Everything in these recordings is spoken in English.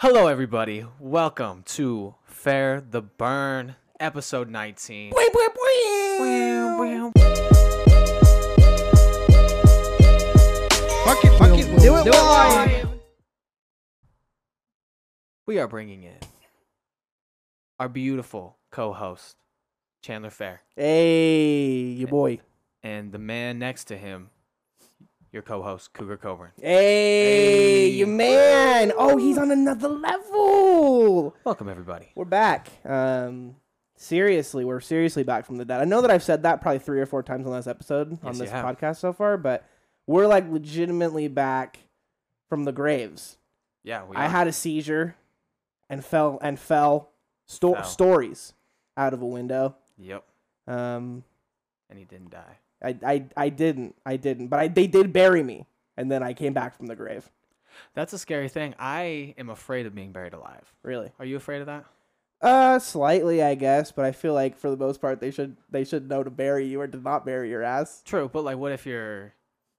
Hello, everybody. Welcome to Fehr the Burn, episode 19. Fuck it, fuck it, do it live. We are bringing in our beautiful co host, Chandler Fehr, Hey, your boy. and the man next to him, your co host, Cougar Coburn. Hey, Hey. your man. Oh, he's on another level. Welcome, everybody. We're back. Um, seriously, we're seriously back from the dead. I know that I've said that probably three or four times on this episode on Yes, you this podcast so far, but we're like legitimately back from the graves. Yeah, we I are. had a seizure and fell and fell, sto- Fell. stories out of a window. Yep. Um, And he didn't die. I, I, I didn't. I didn't. But I, they did bury me. And then I came back from the grave. That's a scary thing. I am afraid of being buried alive. Really? Are you afraid of that? Uh, slightly, I guess. But I feel like for the most part, they should they should know to bury you or to not bury your ass. True, but like, what if you're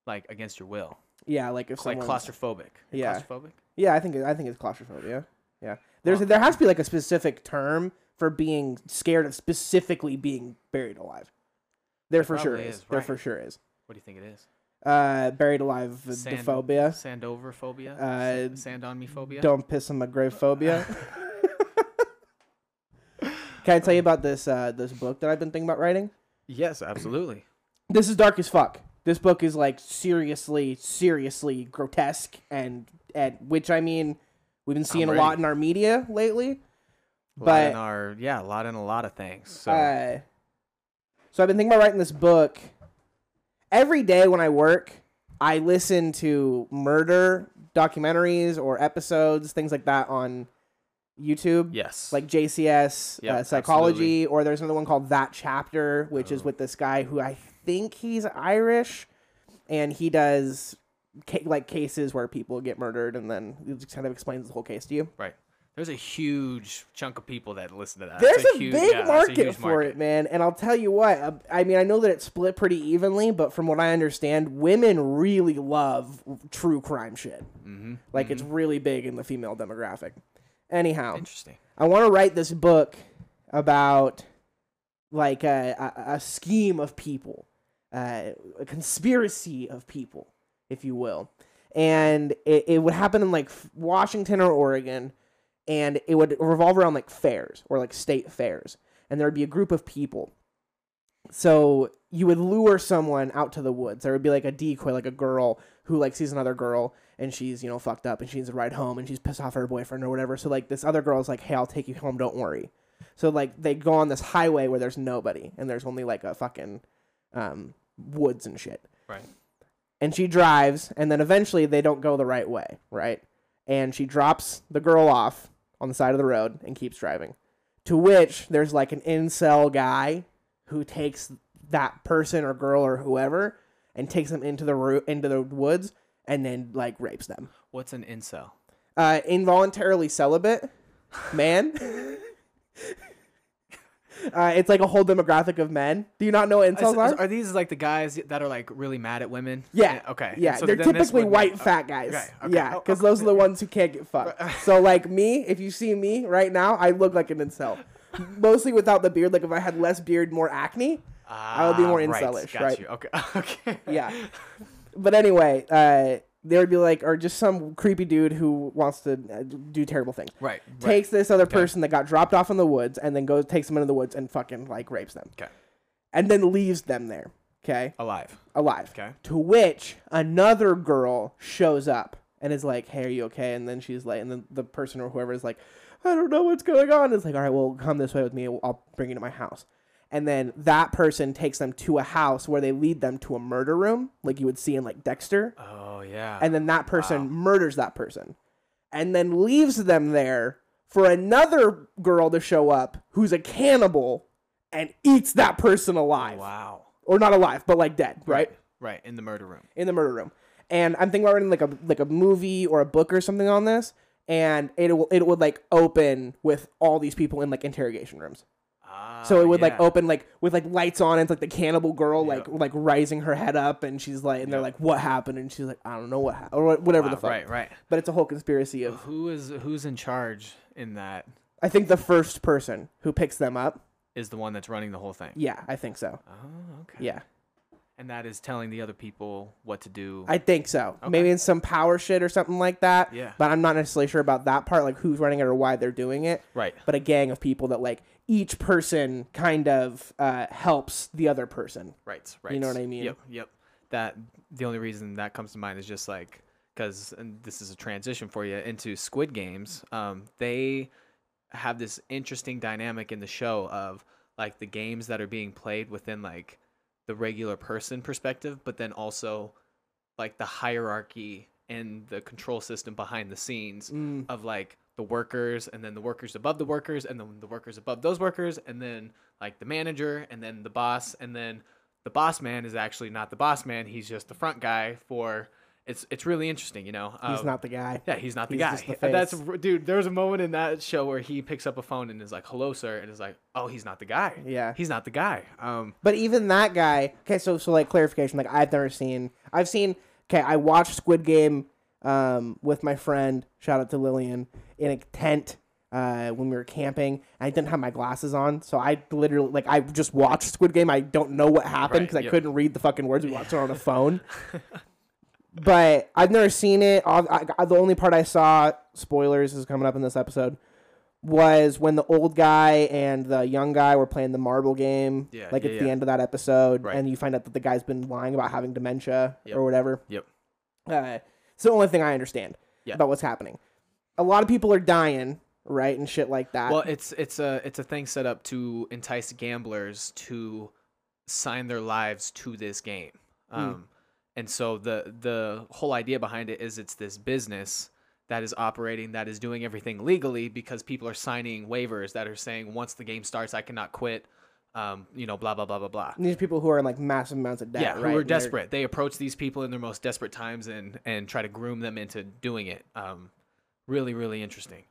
like against your will? Yeah, like if like claustrophobic. You're Yeah. Claustrophobic? Yeah, I think I think it's claustrophobia. Yeah. There's there has to be like a specific term for being scared of specifically being buried alive. There for sure is. is, There right. for sure is. What do you think it is? Uh, buried alive Sand- phobia. Sandover phobia? Uh, Sand on me phobia? Don't piss on my grave phobia. Can I tell you about this uh, this book that I've been thinking about writing? Yes, absolutely. This is dark as fuck. This book is like seriously, seriously grotesque, and and which I mean, we've been seeing a lot in our media lately. A lot But in our yeah, a lot in a lot of things. So uh, so I've been thinking about writing this book. Every day when I work, I listen to murder documentaries or episodes, things like that on YouTube. yes, like JCS Yep, uh, psychology, or there's another one called That Chapter, which is Oh. with this guy who I think he's Irish, and he does ca- like cases where people get murdered, and then he just kind of explains the whole case to you. right. There's a huge chunk of people that listen to that. There's It's a, huge, big yeah, a market huge for market. it, man, and I'll tell you what. uh, I mean, I know that it's split pretty evenly, but from what I understand, women really love true crime shit. Mm-hmm. Like it's really big in the female demographic. Anyhow, Interesting. I want to write this book about like a, a, a scheme of people, uh, a conspiracy of people, if you will. And it, it would happen in like Washington or Oregon, and it would revolve around like fairs or like state fairs. And there would be a group of people. So you would lure someone out to the woods. There would be like a decoy, like a girl who like sees another girl and she's you know fucked up and she needs to ride home and she's pissed off at her boyfriend or whatever. So like this other girl's like, hey, I'll take you home. Don't worry. So like they go on this highway where there's nobody and there's only like a fucking um, woods and shit. Right. And she drives and then eventually they don't go the right way, right? And she drops the girl off on the side of the road and keeps driving. To which there's like an incel guy who takes that person or girl or whoever and takes them into the ro- into the woods and then like rapes them. What's an incel? Uh, involuntarily celibate man. uh, it's like a whole demographic of men. Do you not know what incels are? are these like the guys that are like really mad at women? Yeah. Okay. Yeah, So they're typically white fat guys. okay, okay. Yeah, Oh, because okay. those are the ones who can't get fucked. so like me, if you see me right now, I look like an incel. Mostly without the beard. Like if I had less beard, more acne. I would be more Ah, right, got right? You. Okay. okay. Yeah. But anyway, uh, there would be like, or just some creepy dude who wants to uh, do terrible things. Right. right. Takes this other person that got dropped off in the woods and then goes takes them into the woods and fucking like rapes them. Okay. And then leaves them there. Okay. Alive. Alive. Okay. To which another girl shows up and is like, "Hey, are you okay?" And then she's like, and then the person or whoever is like, "I don't know what's going on." It's like, "All right, well, come this way with me. I'll bring you to my house." And then that person takes them to a house where they lead them to a murder room, like you would see in like Dexter. Oh yeah. And then that person Wow. murders that person, and then leaves them there for another girl to show up who's a cannibal and eats that person alive, wow. or not alive, but like dead, right? Right. In the murder room. in the murder room. And I'm thinking about writing like a like a movie or a book or something on this, and it will it would like open with all these people in like interrogation rooms. So it would like Ah, open like with like lights on. And it's like the cannibal girl like Yep. like rising her head up, and she's like, and they're like, "What happened?" And she's like, "I don't know what happened," or whatever Wow, the fuck. Right, right. But it's a whole conspiracy of. Who is who's in charge in that I think the first person who picks them up. is the one that's running the whole thing. Yeah, I think so. Oh, okay. Yeah, And that is telling the other people what to do. I think so. Okay. Maybe in some power shit or something like that. Yeah. But I'm not necessarily sure about that part, like who's running it or why they're doing it. right. But a gang of people that like each person kind of uh, helps the other person. Right. Right. You know what I mean? Yep. Yep. That the only reason that comes to mind is just like because this is a transition for you into Squid Games. Um, they have this interesting dynamic in the show of like the games that are being played within like the regular person perspective, but then also like the hierarchy and the control system behind the scenes Mm. of like the workers and then the workers above the workers and then the workers above those workers and then like the manager and then the boss and then the boss man is actually not the boss man he's just the front guy for it's it's really interesting you know? He's Um, not the guy. yeah he's not the he's guy. the that's dude there's a moment in that show where he picks up a phone and is like hello sir and is like oh he's not the guy. Yeah. he's not the guy. Um But even that guy, okay, so so like clarification, like I've never seen, I've seen, okay, I watched Squid Game um, with my friend, shout out to Lillian, in a tent uh, when we were camping. I didn't have my glasses on, so I literally like I just watched Squid Game. I don't know what happened Right, because I yep. couldn't read the fucking words. We watched it on a phone. but I've never seen it. I, I, the only part I saw, spoilers is coming up in this episode, was when the old guy and the young guy were playing the marble game. Yeah, like yeah, at the end of that episode, Right. and you find out that the guy's been lying about having dementia Yep. or whatever. Yep. Uh, it's the only thing I understand Yeah. about what's happening. A lot of people are dying, right, and shit like that. Well, it's it's a it's a thing set up to entice gamblers to sign their lives to this game. Hmm. Um, and so the the whole idea behind it is it's this business that is operating that is doing everything legally because people are signing waivers that are saying once the game starts I cannot quit. Um, you know, blah blah blah blah blah. These people who are in like massive amounts of debt, yeah, right? who are and they're- desperate. They approach these people in their most desperate times and and try to groom them into doing it. Um, really, really interesting.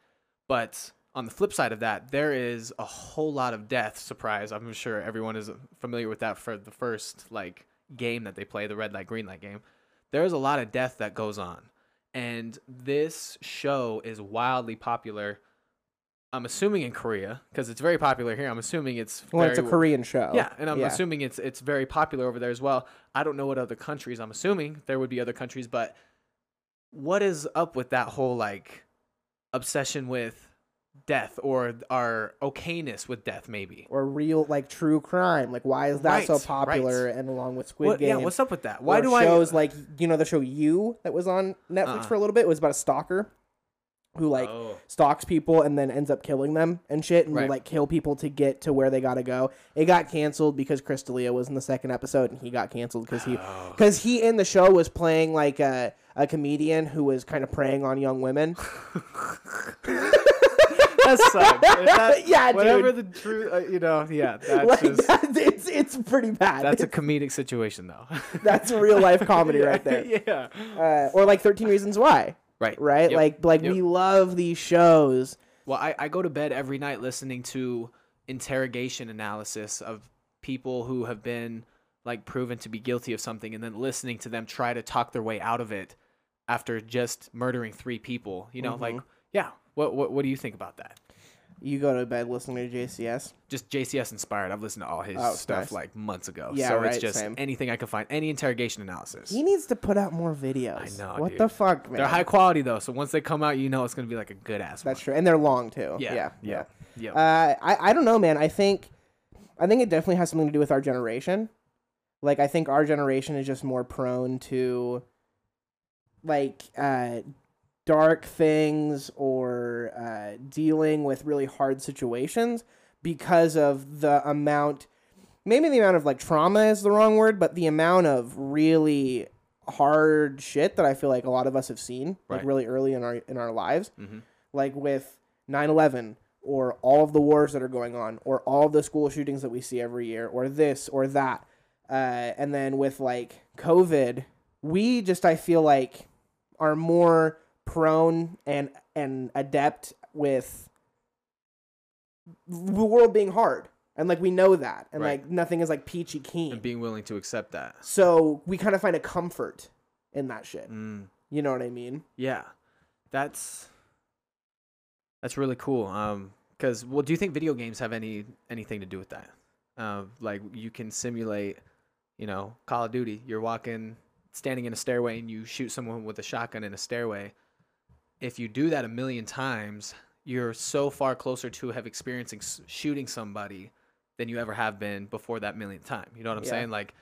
But on the flip side of that, there is a whole lot of death. Surprise! I'm sure everyone is familiar with that for the first like game that they play, the red light, green light game. There is a lot of death that goes on, and this show is wildly popular. I'm assuming in Korea because it's very popular here. I'm assuming it's Well, it's a Korean show. yeah, and I'm Yeah. assuming it's it's very popular over there as well. I don't know what other countries. I'm assuming there would be other countries, but what is up with that whole like obsession with death or our okayness with death maybe? or real like true crime. Like, why is that so Right, right. popular? And along with Squid What, Game, yeah, what's up with that? Why do I shows like you know the show You that was on Netflix Uh-uh. for a little bit? It was about a stalker who like Oh. stalks people and then ends up killing them and shit, and will Right. like kill people to get to where they gotta go. It got canceled because Chris D'Elia was in the second episode, and he got canceled because he Oh. because he in the show was playing like a a comedian who was kind of preying on young women. that sucks. If that- Yeah, whatever dude. the truth, uh, you know, yeah, that's like just that, it's it's pretty bad. that's a comedic situation though. that's real life comedy right there. yeah. Uh, or like Thirteen Reasons Why, Right. right? Yep. Like like Yep. we love these shows. Well, I, I go to bed every night listening to interrogation analysis of people who have been like proven to be guilty of something and then listening to them try to talk their way out of it after just murdering three people. You know, like Mm-hmm. yeah. What, what what do you think about that? You go to bed listening to JCS. Just JCS inspired. I've listened to all his Oh, stuff nice. like months ago. Yeah, so right, it's just same. anything I can find, any interrogation analysis. He needs to put out more videos. I know, What dude. the fuck, man? They're high quality though, so once they come out, you know it's gonna be like a good ass. That's true, and they're long too. Yeah, yeah, yeah, yeah. Uh, I I don't know, man. I think, I think it definitely has something to do with our generation. Like, I think our generation is just more prone to, like, uh, dark things or uh, dealing with really hard situations because of the amount. Maybe the amount of like trauma is the wrong word, but the amount of really hard shit that I feel like a lot of us have seen, like really early in our in our lives hmm like with 9-11 or all of the wars that are going on or all of the school shootings that we see every year or this or that uh, and then with like covid we just i feel like are more prone and and adept with the world being hard and like we know that, and Right. like nothing is like peachy keen. and being willing to accept that. so we kind of find a comfort in that shit. Mm. You know what I mean? Yeah, that's that's really cool. Um, because well, do you think video games have any anything to do with that? Um, like you can simulate, you know, Call of Duty. You're walking, standing in a stairway, and you shoot someone with a shotgun in a stairway. If you do that a million times, you're so far closer to have experiencing shooting somebody than you ever have been before that millionth time. You know what I'm Yeah. saying? Like,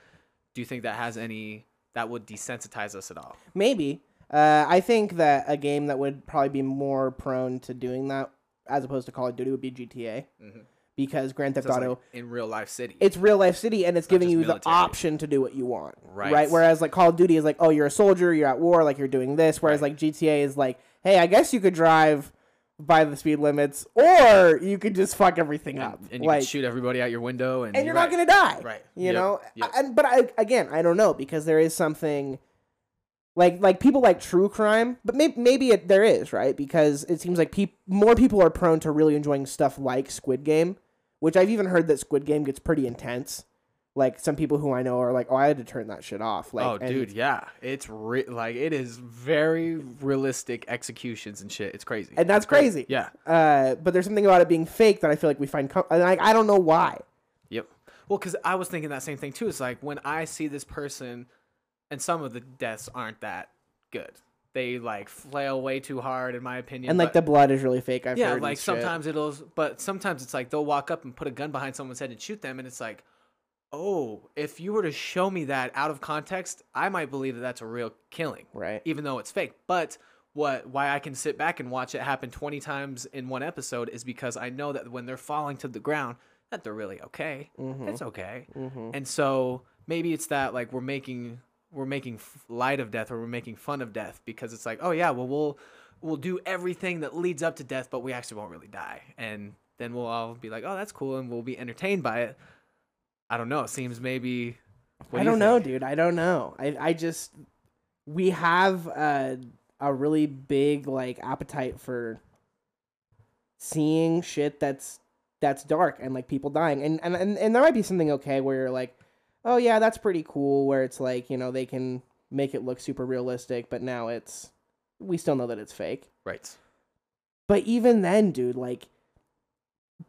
do you think that has any that would desensitize us at all? Maybe. Uh, I think that a game that would probably be more prone to doing that, as opposed to Call of Duty, would be GTA Mhm. because Grand Theft So Auto. like in real life city. it's real life city and it's giving you the option to do what you want Right. right whereas like call of duty is like oh you're a soldier you're at war like you're doing this whereas Right. like gta is like hey i guess you could drive by the speed limits or you could just fuck everything up and, you like shoot everybody out your window, and, and you're right. not gonna die Right. you Yep. know Yep. and but I, again i don't know because there is something like like people like true crime but maybe maybe it, there is right because it seems like peop- more people are prone to really enjoying stuff like squid game which i've even heard that squid game gets pretty intense like some people who i know are like oh i had to turn that shit off like oh, dude, yeah, it's re- like it is very realistic executions and shit. It's crazy, And that's crazy. Yeah. uh but there's something about it being fake that i feel like we find com- and like i don't know why Yep. Well, because I was thinking that same thing too. It's like when I see this person, and some of the deaths aren't that good. They like flail way too hard, in my opinion. and like the blood is really fake i've yeah, like shit. sometimes it'll, but sometimes it's like they'll walk up and put a gun behind someone's head and shoot them, and it's like, oh, if you were to show me that out of context, I might believe that that's a real killing, right even though it's fake. But what, why I can sit back and watch it happen twenty times in one episode is because I know that when they're falling to the ground, that they're really okay. Mhm. It's okay, mm-hmm. and so maybe it's that like we're making we're making f- light of death or we're making fun of death because it's like, oh yeah, well we'll we'll do everything that leads up to death, but we actually won't really die, and then we'll all be like, oh that's cool, and we'll be entertained by it. I don't know. It seems maybe. I do don't know, dude. I don't know. I I just we have a a really big like appetite for seeing shit that's that's dark and like people dying and and and, and there might be something okay where you're like, oh yeah, that's pretty cool. Where it's like you know they can make it look super realistic, but now it's we still know that it's fake. Right. But even then, dude, like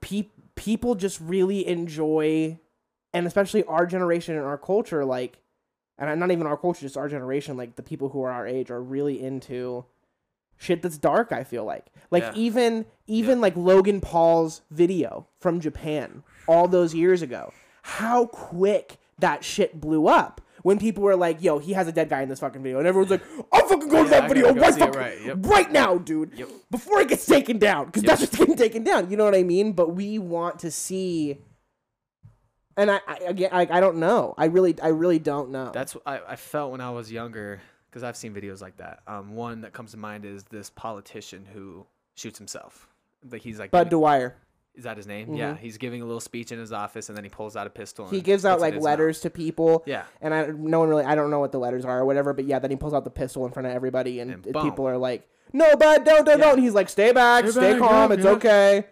pe- people just really enjoy and especially our generation and our culture like and not even our culture just our generation like the people who are our age are really into shit that's dark i feel like like Yeah. even even like logan paul's video from japan all those years ago how quick that shit blew up when people were like yo he has a dead guy in this fucking video and everyone's like i'm fucking going to that I video right, fucking- right, yep. right now dude Yep. before it gets taken down because Yep. that's just getting taken down you know what i mean but we want to see and i, I again I, I don't know i really i really don't know That's what I, I felt when I was younger because I've seen videos like that. Um, one that comes to mind is this politician who shoots himself. Like he's like, budd dwyer is that his name? Yeah, he's giving a little speech in his office and then he pulls out a pistol. he gives out puts it in like letters to people. Yeah, and i no one really i don't know what the letters are or whatever but yeah then he pulls out the pistol in front of everybody and, And people are like no budd don't don't Yeah. don't and he's like stay back Stay stay, back, calm yeah, it's yeah. okay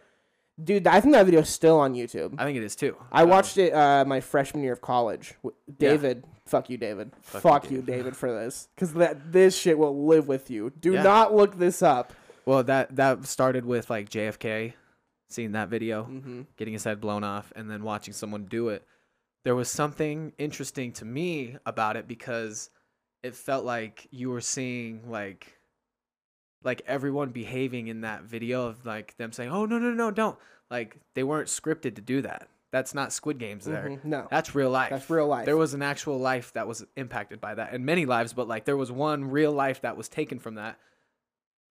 dude i think that video is still on youtube I think it is too. I Um, watched it uh, my freshman year of college. W-. David, fuck you, David. Fuck you, you, David. David, for this, because that this shit will live with you. Do Yeah. not look this up. Well, that that started with like JFK, seeing that video, Mm-hmm. getting his head blown off, and then watching someone do it. There was something interesting to me about it because it felt like you were seeing like like everyone behaving in that video of like them saying, "Oh no no no don't!" Like they weren't scripted to do that. That's not Squid Games. There, Mhm. No, that's real life. that's real life. There was an actual life that was impacted by that, and many lives, but like there was one real life that was taken from that.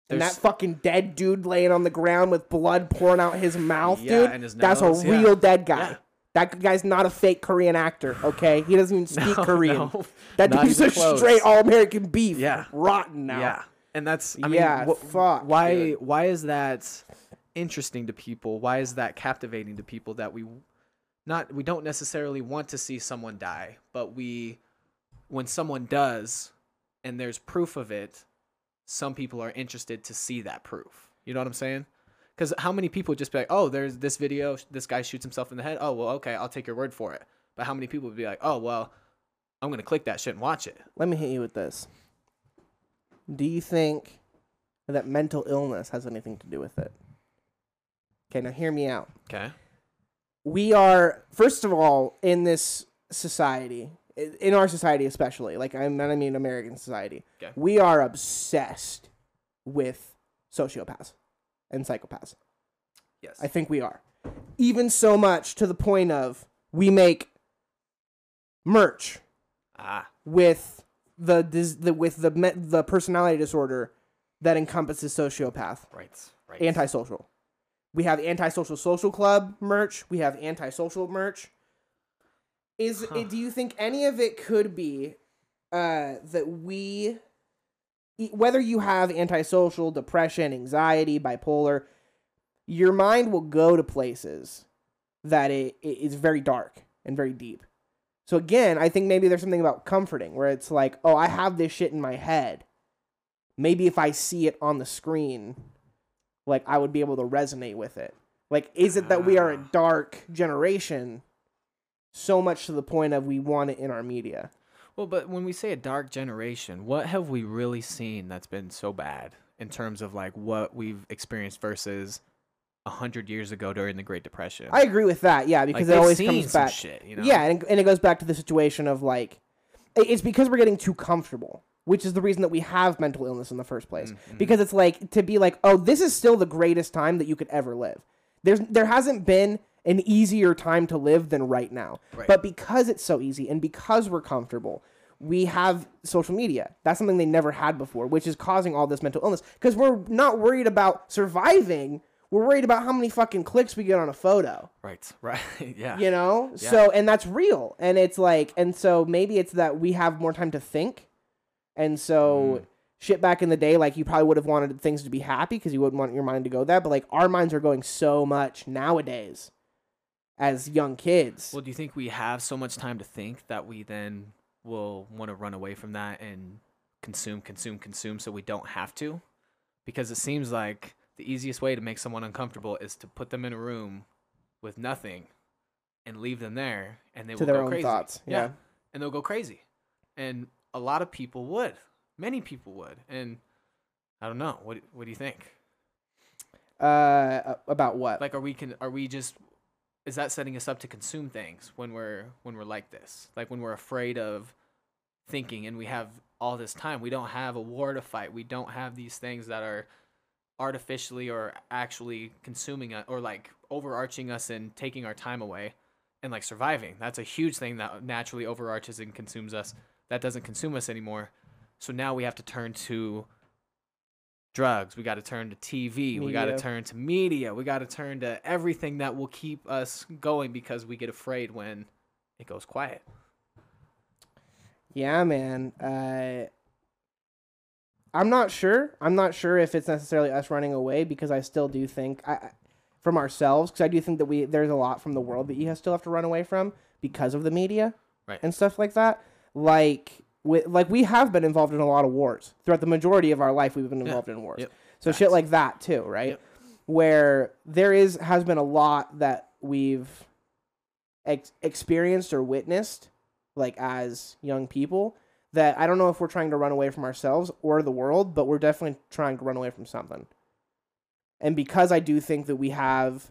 and that fucking dead dude laying on the ground with blood pouring out his mouth, Yeah, dude. and his that's a yeah. real dead guy. Yeah. That guy's not a fake Korean actor. Okay, he doesn't even speak No, Korean. no, that dude's a close. straight all American beef. Yeah. rotten now. Yeah, and that's I mean, Yeah, wh- fuck, why dude. why is that interesting to people? Why is that captivating to people that we not we don't necessarily want to see someone die, but we when someone does and there's proof of it, some people are interested to see that proof. You know what I'm saying? Because how many people would just be like, oh, there's this video, this guy shoots himself in the head. Oh, well, okay, I'll take your word for it. But how many people would be like, oh, well, I'm gonna click that shit and watch it? Let me hit you with this. Do you think that mental illness has anything to do with it? Okay, now hear me out. Okay. we are first of all in this society in our society especially like i'm i mean american society Okay. we are obsessed with sociopaths and psychopaths Yes. i think we are even so much to the point of we make merch ah, with the, dis- the with the me- the personality disorder that encompasses sociopath right. Right. antisocial. We have antisocial social club merch. We have antisocial merch. Is Huh. do you think any of it could be uh, that we, whether you have antisocial, depression, anxiety, bipolar, your mind will go to places that it, it is very dark and very deep. So again, I think maybe there's something about comforting where it's like, oh, I have this shit in my head. Maybe if I see it on the screen, like I would be able to resonate with it. Like, is it that we are a Ah. dark generation so much to the point of we want it in our media? Well, but when we say a dark generation, what have we really seen that's been so bad in terms of like what we've experienced versus hundred years ago during the Great Depression? I agree with that, yeah, Like, because it they've always comes some back. shit, you know? Yeah, and, and it goes back to the situation of like, it's because we're getting too comfortable, which is the reason that we have mental illness in the first place. Mhm. Because it's like to be like, oh, this is still the greatest time that you could ever live. There's there hasn't been an easier time to live than right now. Right. But because it's so easy and because we're comfortable, we have social media. That's something they never had before, which is causing all this mental illness. Because we're not worried about surviving. We're worried about how many fucking clicks we get on a photo Right. Right. yeah. you know Yeah. so and that's real and it's like and so maybe it's that we have more time to think and so Mm. shit back in the day like you probably would have wanted things to be happy because you wouldn't want your mind to go that but like our minds are going so much nowadays as young kids Well, do you think we have so much time to think that we then will want to run away from that and consume, consume, consume so we don't have to? Because it seems like the easiest way to make someone uncomfortable is to put them in a room with nothing and leave them there and they to will their go own crazy. thoughts yeah. And they'll go crazy. And a lot of people would. Many people would. And I don't know. What what do you think? uh about what like are we can are we just is that setting us up to consume things when we're when we're like this like when we're afraid of thinking and we have all this time we don't have a war to fight we don't have these things that are artificially or actually consuming us or like overarching us and taking our time away and like surviving. That's a huge thing that naturally overarches and consumes us that doesn't consume us anymore. So now we have to turn to drugs. We got to turn to tv we got to turn to media. We got to turn to everything that will keep us going because we get afraid when it goes quiet. Yeah, man. Uh, I'm not sure. I'm not sure if it's necessarily us running away because I still do think I, from ourselves because I do think that we there's a lot from the world that you have still have to run away from because of the media Right. and stuff like that. Like with like we have been involved in a lot of wars throughout the majority of our life. We've been Yeah. involved in wars. Yep. So shit like that too, right? Yep. Where there is has been a lot that we've ex- experienced or witnessed, like as young people, that I don't know if we're trying to run away from ourselves or the world, but we're definitely trying to run away from something. And because I do think that we have,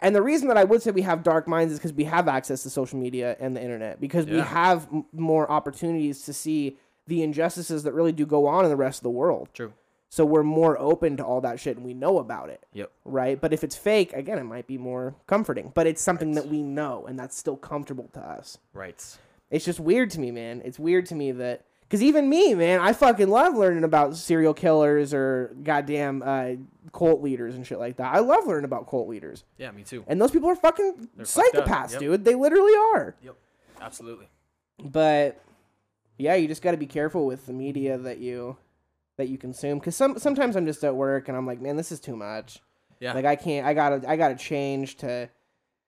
and the reason that I would say we have dark minds is because we have access to social media and the internet, because we have m- more opportunities to see the injustices that really do go on in the rest of the world. True. So we're more open to all that shit and we know about it. Yep. Right? But if it's fake, again, it might be more comforting. But it's something Right. that we know and that's still comfortable to us. right It's just weird to me, man. It's weird to me that because even me, man, I fucking love learning about serial killers or goddamn uh, cult leaders and shit like that. I love learning about cult leaders, yeah me too and those people are fucking They're psychopaths, Yep. dude. They literally are. Yep, absolutely But yeah, you just got to be careful with the media that you that you consume because some sometimes I'm just at work and I'm like, man, this is too much. yeah Like I can't. I gotta. I gotta change to.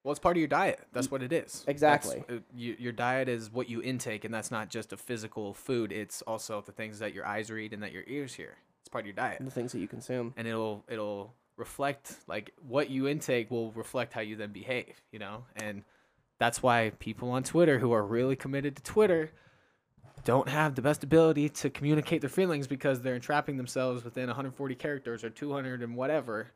Well it's part of your diet that's what it is Exactly. uh, you, your diet is what you intake and that's not just a physical food it's also the things that your eyes read and that your ears hear it's part of your diet the things that you consume. and it'll it'll reflect like what you intake will reflect how you then behave, you know? And that's why people on Twitter who are really committed to Twitter don't have the best ability to communicate their feelings because they're entrapping themselves within 140 characters or 200 and whatever.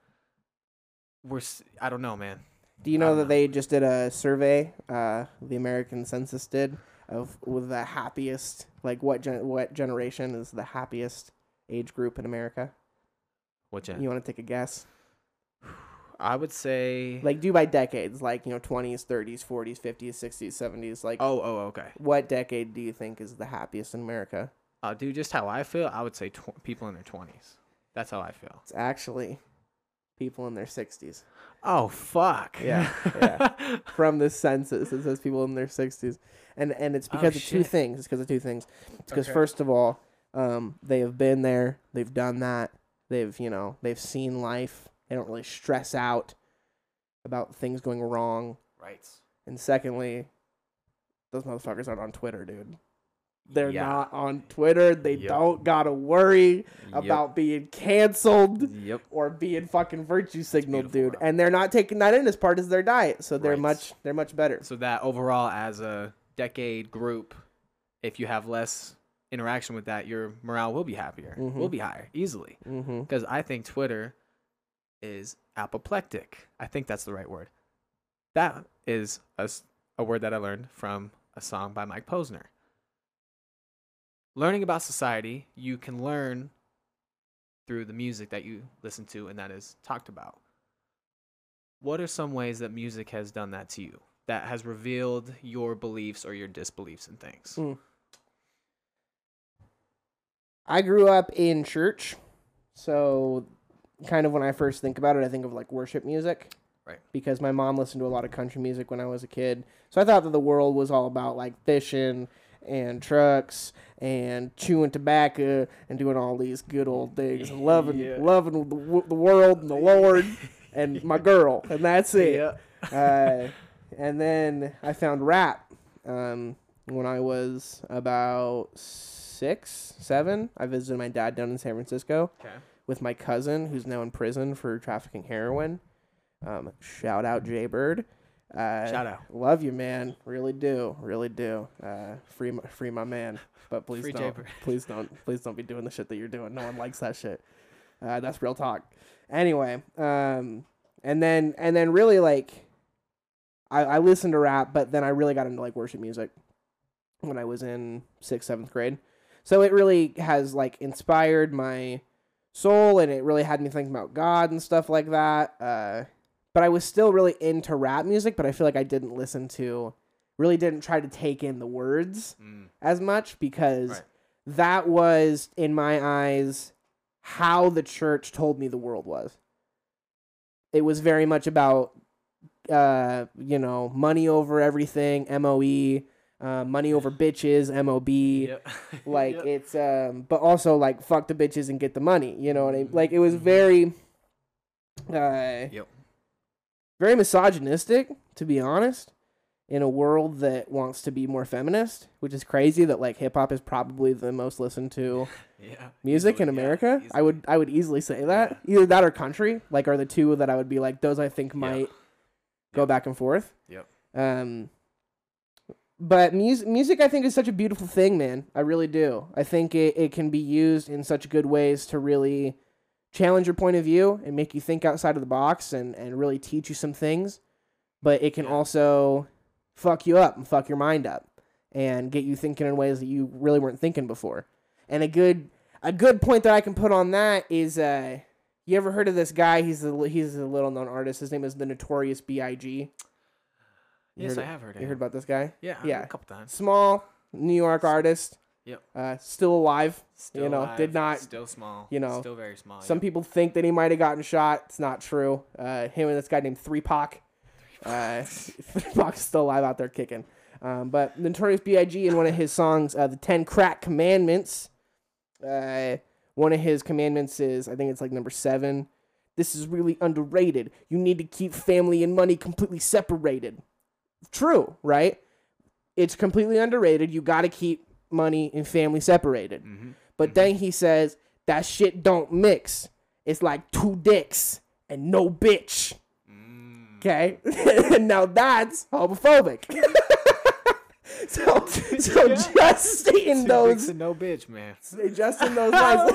We're I don't know, man. Do you know that know. they just did a survey? Uh, the American Census did of with the happiest, like what gen- what generation is the happiest age group in America? What gen? You want to take a guess? I would say Like do by decades, like you know, twenties, thirties, forties, fifties, sixties, seventies. Like, Oh, oh, okay. what decade do you think is the happiest in America? Uh, dude, just how I feel, I would say tw- people in their 20s. That's how I feel. It's actually people in their sixties. Oh, fuck. Yeah, yeah. From the census, it says people in their sixties, and and it's Oh, because of two things. It's because of two things. It's because Okay. first of all, um, they have been there, they've done that, they've you know they've seen life. They don't really stress out about things going wrong. right. And secondly, those motherfuckers aren't on Twitter, dude. They're Yeah. not on Twitter. They Yep. don't gotta worry Yep. about being canceled Yep. or being fucking virtue signaled, dude. And they're not taking that in as part of their diet, so they're Right. much they're much better. So that overall, as a decade group, if you have less interaction with that, your morale will be happier, Mhm. will be higher easily. Mm-hmm. Because I think Twitter is apoplectic. I think that's the right word. That is a, a word that I learned from a song by Mike Posner. Learning about society, you can learn through the music that you listen to and that is talked about. What are some ways that music has done that to you? That has revealed your beliefs or your disbeliefs in things? Mm. I grew up in church, so kind of when I first think about it, I think of like worship music. Right. Because my mom listened to a lot of country music when I was a kid. So I thought that the world was all about like fishing and trucks and chewing tobacco and doing all these good old things and loving Yeah. loving the, the world and the Lord and my girl and that's it. uh, and then I found rap um, when I was about six, seven. I visited my dad down in San Francisco Okay. with my cousin, who's now in prison for trafficking heroin. Um, shout out Jay Bird. Uh, Shout out. Love you, man. Really do. Really do. Uh, free, my, free my man. But please Free don't. Please don't. Please don't be doing the shit that you're doing. No one likes that shit. Uh, that's real talk. Anyway, um, and then and then really like, I I listened to rap, but then I really got into like worship music when I was in sixth, seventh grade. So it really has like inspired my soul, and it really had me thinking about God and stuff like that. Uh, but I was still really into rap music, but I feel like I didn't listen to, really didn't try to take in the words Mm. as much because Right. that was in my eyes how the church told me the world was. It was very much about uh, you know, money over everything, MOE, uh, money over bitches, MOB. Yep. Like Yep. it's um but also like fuck the bitches and get the money, you know what I mean? Mhm, Like it was mhm. very uh Yep. Very misogynistic, to be honest, in a world that wants to be more feminist, which is crazy that like hip hop is probably the most listened to Yeah. music in Easily, yeah, America. I would I would easily say that. Either that or country, like are the two that I would be like those I think Yeah. might go back and forth. Yep. Um but music music I think is such a beautiful thing, man. I really do. I think it, it can be used in such good ways to really challenge your point of view and make you think outside of the box and, and really teach you some things. But it can also fuck you up and fuck your mind up and get you thinking in ways that you really weren't thinking before. And a good a good point that I can put on that is uh you ever heard of this guy? He's a he's a little known artist. His name is the Notorious B.I.G. You Yes, heard I have heard. You heard about this guy? Yeah. yeah. A couple times. Small New York artist. Yep. Uh, still alive. Still know, did not- Still small. you know, Still very small. Some yep. people think that he might have gotten shot. It's not true. Uh, him and this guy named Three Pac. Uh, Three Pac's still alive out there kicking. Um, but Notorious B.I.G. in one of his songs, uh, the Ten Crack Commandments. Uh, one of his commandments is, I think it's like number seven. This is really underrated. You need to keep family and money completely separated. True, right? It's completely underrated. You got to keep money and family separated. Mhm. But then he says that shit don't mix. It's like two dicks and no bitch. Mm. Okay, now that's homophobic. so, so Yeah. just Two dicks those, and no bitch, man. just in those lines,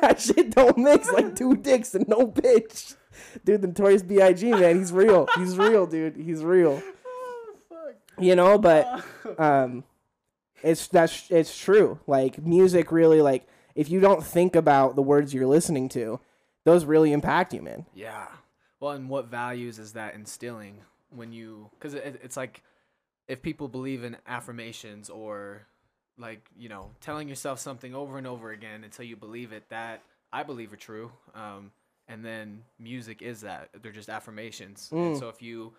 that shit don't mix like two dicks and no bitch. Dude, the Notorious B.I.G. man, he's real. He's real, dude. He's real. You know, but um, it's that's it's true. Like music, really, like if you don't think about the words you're listening to, those really impact you, man. Yeah. Well, and what values is that instilling when you? Because it, it's like if people believe in affirmations or like you know telling yourself something over and over again until you believe it. That I believe are true. Um, and then music is that they're just affirmations. And Mm. so if you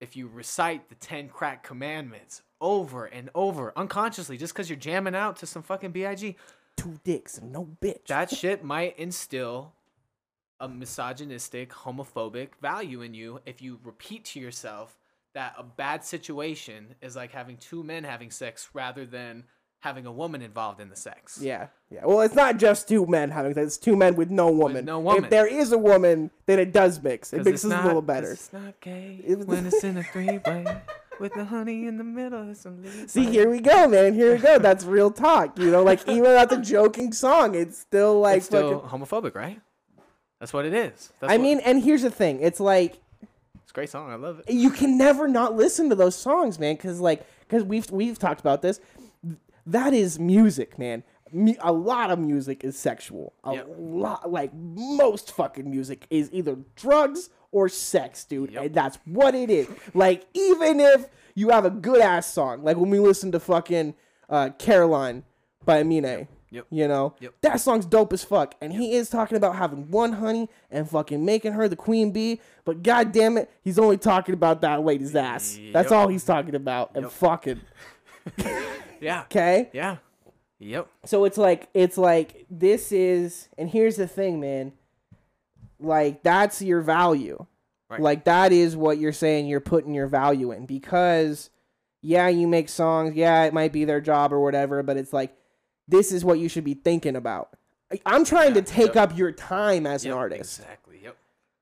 if you recite the 10 crack commandments over and over unconsciously just because you're jamming out to some fucking big Two dicks and no bitch. that shit might instill a misogynistic, homophobic value in you if you repeat to yourself that a bad situation is like having two men having sex rather than having a woman involved in the sex. Yeah, yeah. Well, it's not just two men having sex. It's two men with no woman. no woman. If there is a woman, then it does mix. It mixes it's a little better. It's not gay when it's in a three way with the honey in the middle and some leaves. See, here we go, man. Here we go. That's real talk. You know, like even that's a joking song. It's still like it's still fucking. homophobic, right? That's what it is. That's I what- mean, and here's the thing. It's like it's a great song. I love it. you can never not listen to those songs, man. Because like, because we've we've talked about this. That is music, man. Mu- a lot of music is sexual. A Yep. lot, like most fucking music is either drugs or sex, dude. Yep. And that's what it is. Like even if you have a good ass song, like when we listen to fucking uh, Caroline by Amine. Yep. You know, Yep. that song's dope as fuck, and he is talking about having one honey and fucking making her the queen bee. But god damn it, he's only talking about that lady's ass. That's all he's talking about, and Yep. fucking Yeah. okay. Yeah. Yep. So it's like it's like this is, and here's the thing, man. Like that's your value. Right. Like that is what you're saying. You're putting your value in because, yeah, you make songs. Yeah, it might be their job or whatever, but it's like this is what you should be thinking about. I'm trying Yeah, to take yep. up your time as Yep, an artist. Exactly. Yep.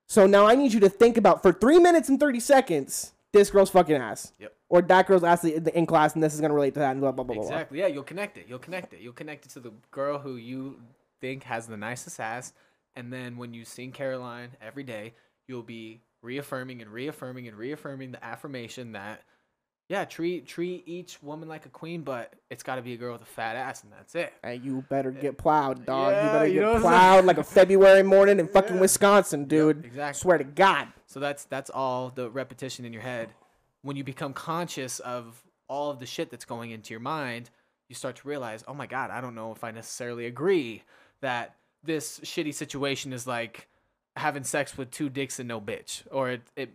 So now I need you to think about for three minutes and thirty seconds this girl's fucking ass. Yep. Or that girl's ass in class, and this is gonna relate to that, and blah blah blah blah. blah. Exactly. Yeah, you'll connect it. You'll connect it. You'll connect it to the girl who you think has the nicest ass, and then when you sing Caroline every day, you'll be reaffirming and reaffirming and reaffirming the affirmation that yeah, treat treat each woman like a queen, but it's got to be a girl with a fat ass, and that's it. Hey, you better eh, get plowed, dog. you Yeah, better you know get what I'm plowed like a February morning in fucking Yeah. Wisconsin, dude. exactly. Swear to God. So that's that's all the repetition in your head. When you become conscious of all of the shit that's going into your mind, you start to realize, oh my god, I don't know if I necessarily agree that this shitty situation is like having sex with two dicks and no bitch, or it, it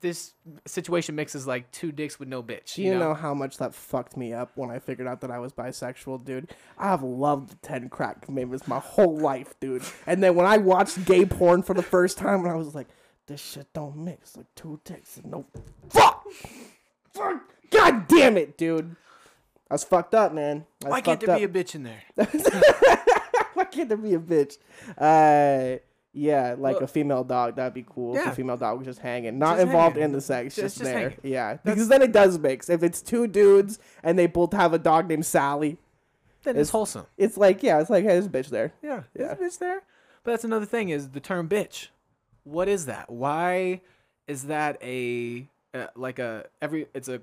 this situation mixes like two dicks with no bitch. Do you know? how much that fucked me up when I figured out that I was bisexual, dude? I've loved Ten Crack Commandments my whole life, dude. And then when I watched gay porn for the first time, and I was like, this shit don't mix. Like two dicks and no. Fuck! Fuck! God damn it, dude. I was fucked up, man. I Why can't there up. be a bitch in there? Can't there be a bitch? Uh, yeah, like Well- a female dog. That'd be cool. If a female dog was just hanging, not Just involved hanging. in the sex, Just- just, just there. hanging. Yeah, because then it does mix. If it's two dudes and they both have a dog named Sally, Then it's It's- wholesome. it's like, yeah, it's like, hey, there's a bitch there. Yeah, Yeah. yeah. Is there? But that's another thing is the term bitch. What is that? Why is that a uh, like a every it's a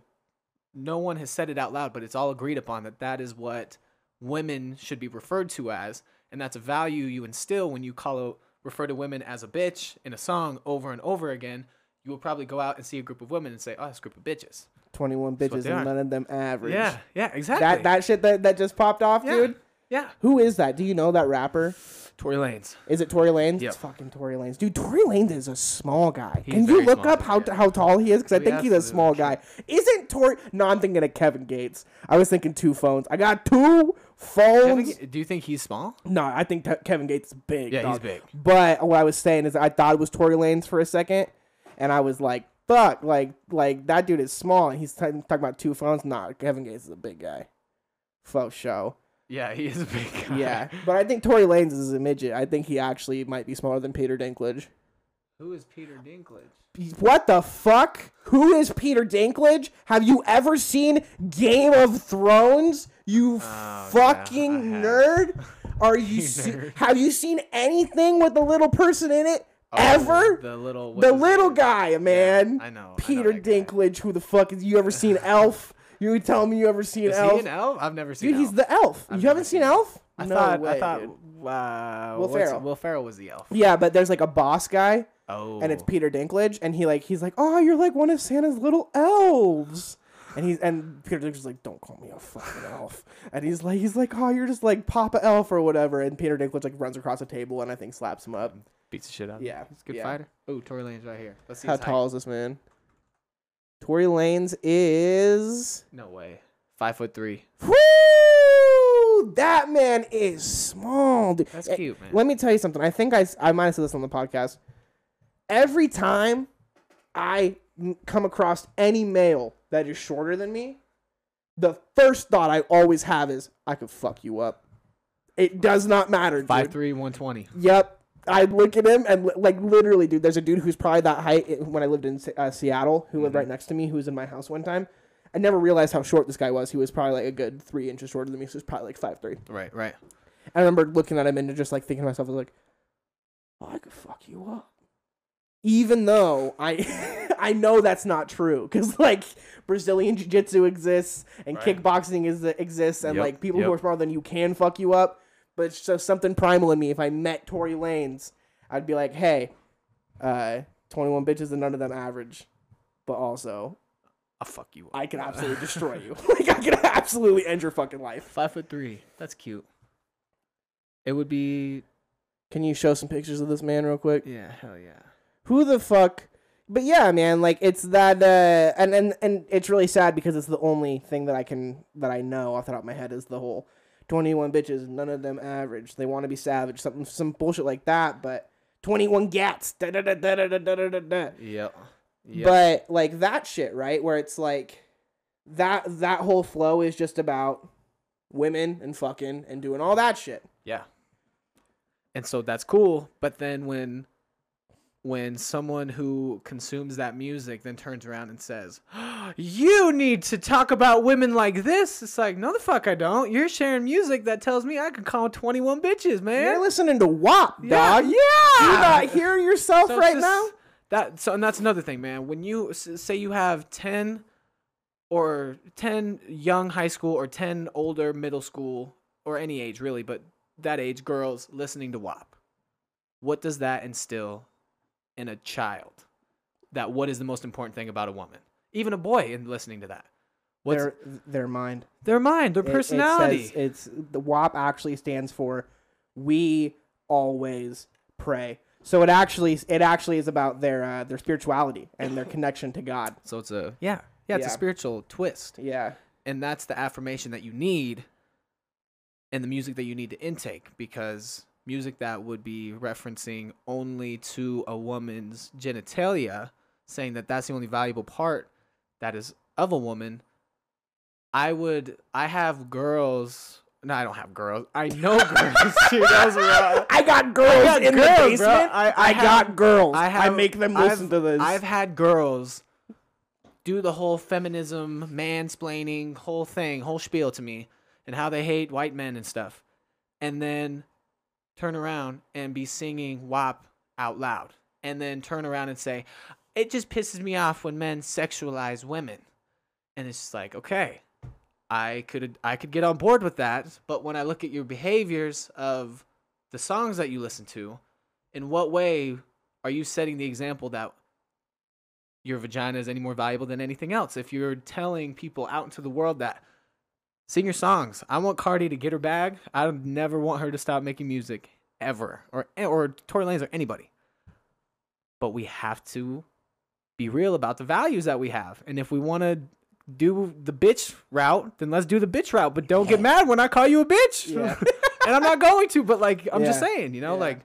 no one has said it out loud, but it's all agreed upon that that is what women should be referred to as, and that's a value you instill when you call a, refer to women as a bitch in a song over and over again. You will probably go out and see a group of women and say, "Oh, a group of bitches." Twenty-one bitches and are. none of them average. Yeah, yeah, exactly. That that shit that, that just popped off, Yeah. dude. yeah. Who is that? Do you know that rapper? Tory Lanez. Is it Tory Lanez? Yep. It's fucking Tory Lanez. Dude, Tory Lanez is a small guy. He's Can you look small, up how yeah. how tall he is? Because I oh, think he's a small guy. Isn't Tory? No, I'm thinking of Kevin Gates. I was thinking two phones. I got two phones. Kevin, do you think he's small? no, I think Te- Kevin Gates is big. Yeah, he's big. But what I was saying is, I thought it was Tory Lanez for a second, and I was like, "Fuck!" Like, like that dude is small, and he's t- talking about two phones. Nah, Kevin Gates is a big guy. Faux show. Yeah, he is a big guy. Yeah, but I think Tory Lanez is a midget. I think he actually might be smaller than Peter Dinklage. Who is Peter Dinklage? What the fuck? Who is Peter Dinklage? Have you ever seen Game of Thrones? You oh, yeah, fucking have. nerd. Are you? se- Nerd. have you seen anything with the little person in it oh, ever? Oh, The little The little guy, man. I know. I know Peter guy. Dinklage. Who the fuck is? You ever seen Elf? You tell me you ever seen Is Elf? he an elf? I've never seen. Dude, he's the elf. I've you haven't seen seen. Elf? I no thought. way, I thought. dude. Uh, Will Ferrell. Will Ferrell was the elf. Yeah, but there's like a boss guy, Oh. and it's Peter Dinklage, and he like he's like, oh, you're like one of Santa's little elves, and he's and Peter Dinklage's like, don't call me a fucking elf, and he's like he's like, oh, you're just like Papa Elf or whatever, and Peter Dinklage like runs across the table and I think slaps him up. beats the shit out. of him. Yeah, He's a good yeah. fighter. Oh, Tory Lanez right here. Let's see. How his height. tall is this man? Tory Lanez is No way. Five foot three. Whoo. That man is small. Dude. That's Eh, cute, man. Let me tell you something. I think I, I might have said this on the podcast. Every time I come across any male that is shorter than me, the first thought I always have is, I could fuck you up. It does not matter. Dude. three, one twenty. Yep. I look at him and li- like literally, dude. There's a dude who's probably that height when I lived in uh, Seattle, who lived Mhm. right next to me, who was in my house one time. I never realized how short this guy was. He was probably like a good three inches shorter than me. So he was probably like five three. Right, right. I remember looking at him and just like thinking to myself, I was like, "Oh, I could fuck you up," even though I I know that's not true because like Brazilian jiu jitsu exists and Right. kickboxing is exists and Yep, like people who are smaller than you can fuck you up. But it's just something primal in me. If I met Tory Lanez, I'd be like, "Hey, uh, twenty one bitches and none of them average." But also, I'll fuck you. Up. I can absolutely destroy you. like I can absolutely end your fucking life. Five foot three. That's cute. It would be. Can you show some pictures of this man real quick? Yeah, hell yeah. who the fuck but yeah man like it's that uh and and and it's really sad because it's the only thing that i can that i know off the top of my head is the whole 21 bitches none of them average they want to be savage something some bullshit like that but 21 gats da, da, da, da, da, da, da, da, da, da. Yep. Yep. but like that shit right where it's like that that whole flow is just about women and fucking and doing all that shit Yeah. And so that's cool, but then when when someone who consumes that music then turns around and says, "You need to talk about women like this." It's like, "No the fuck I don't. You're sharing music that tells me I can call 21 bitches, man." you're listening to WAP, yeah, dog. yeah. Do you not hear yourself So right just- now That so and that's another thing, man. When you say you have 10 or 10 young high school or 10 older middle school or any age really, but that age girls listening to WAP. What does that instill in a child? That what is the most important thing about a woman? Even a boy in listening to that. What's their their mind their mind, their It- it personality? says it's the WAP actually stands for we always pray. So it actually it actually is about their uh, their spirituality and their connection to God. so it's a yeah, yeah, it's Yeah. a spiritual twist. Yeah. and that's the affirmation that you need and the music that you need to intake because music that would be referencing only to a woman's genitalia saying that that's the only valuable part that is of a woman i would i have girls no i don't have girls i know girls Dude, that was wrong. I got girls I got in girls, the basement. I- I, I got girls. I have, I, make them I've- listen to this. I've had girls do the whole feminism, mansplaining, whole thing, whole spiel to me, and how they hate white men and stuff, and then turn around and be singing WAP out loud, and then turn around and say, "It just pisses me off when men sexualize women," and it's just like, okay, I could I could get on board with that, but when I look at your behaviors of the songs that you listen to, in what way are you setting the example that your vagina is any more valuable than anything else? If you're telling people out into the world that sing your songs, I want Cardi to get her bag. I never want her to stop making music ever, or or Tory Lanez or anybody. But we have to be real about the values that we have, and if we want to do the bitch route, then let's do the bitch route. But don't get mad when I call you a bitch. Yeah. and I'm not going to, but like I'm just saying, you know, Yeah. like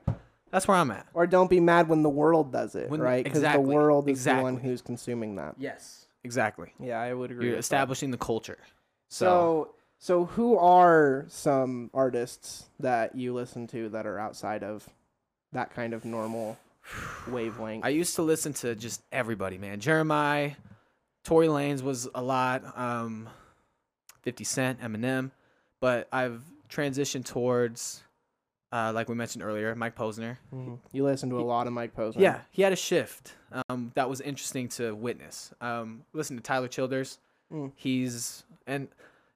that's where I'm at. or don't be mad when the world does it, When- right? Because exactly, the world is the one who's consuming that. Yes, exactly. Yeah, I would agree. You're with that. establishing the culture. So, So, so who are some artists that you listen to that are outside of that kind of normal wavelength. I used to listen to just everybody, man. Jeremiah, Tory Lanez was a lot. Um, Fifty Cent, Eminem, but I've transitioned towards, uh, like we mentioned earlier, Mike Posner. Mhm. You listen to a lot of Mike Posner. Yeah, he had a shift. Um, that was interesting to witness. Um, listen to Tyler Childers. Mm. He's and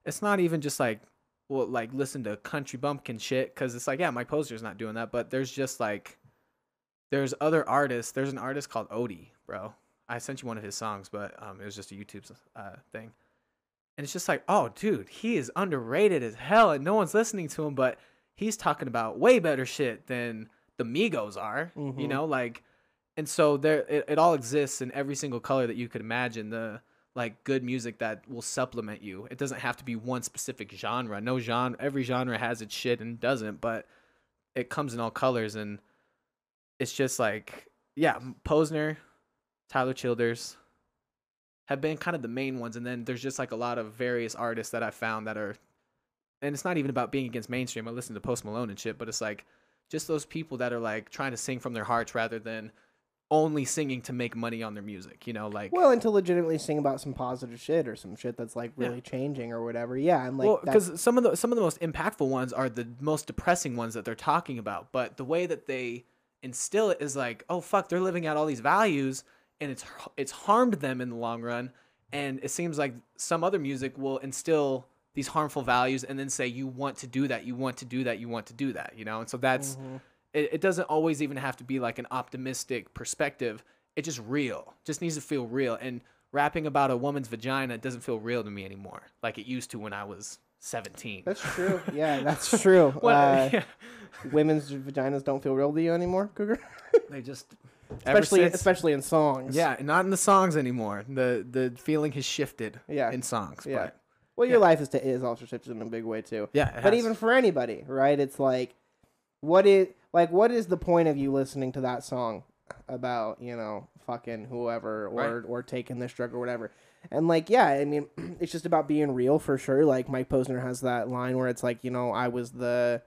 it's not even just like well, like listen to country bumpkin shit because it's like yeah, Mike Posner's not doing that, but there's just like there's other artists. There's an artist called Odie, bro. I sent you one of his songs, but um, it was just a YouTube uh, thing, and it's just like oh, dude, he is underrated as hell, and no one's listening to him, but he's talking about way better shit than the Migos are. You Mhm. know, like and so there it, it all exists in every single color that you could imagine the like good music that will supplement you it doesn't have to be one specific genre no genre every genre has its shit and doesn't but it comes in all colors and it's just like yeah posner tyler childers have been kind of the main ones and then there's just like a lot of various artists that i found that are and it's not even about being against mainstream i listen to post malone and shit but it's like just those people that are like trying to sing from their hearts rather than only singing to make money on their music you know like Well, and to legitimately sing about some positive shit or some shit that's like Yeah. really changing or whatever. Yeah, I'm like, well because some of the some of the most impactful ones are the most depressing ones that they're talking about but the way that they instill it is like oh fuck they're living out all these values and it's it's harmed them in the long run and it seems like some other music will instill these harmful values and then say you want to do that you want to do that you want to do that you know and so that's Mhm. it, it doesn't always even have to be like an optimistic perspective. It's just real. Just needs to feel real. And rapping about a woman's vagina doesn't feel real to me anymore, like it used to when I was seventeen. that's true. Yeah, that's true. Uh, yeah. women's vaginas don't feel real to you anymore, Cougar. They just especially, since- especially in songs. yeah, not in the songs anymore. The the feeling has shifted. Yeah. in songs. Yeah. but Well, your Yeah. life is to, is also shifted in a big way too. yeah. But has. even for anybody, right? It's like, what is like, what is the point of you listening to that song about you know fucking whoever or Right. or taking this drug or whatever? And like, yeah, I mean, it's just about being real for sure. Like Mike Posner has that line where it's like, you know, I was the,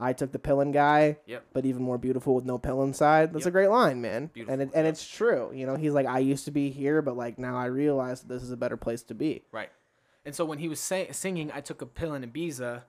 I took the pillin guy, Yep. but even more beautiful with no pill inside. That's a great line, man. and it, and yep. it's true. You know, he's like, I used to be here, but like now I realize that this is a better place to be. Right. And so when he was say- singing, I took a pill in Ibiza,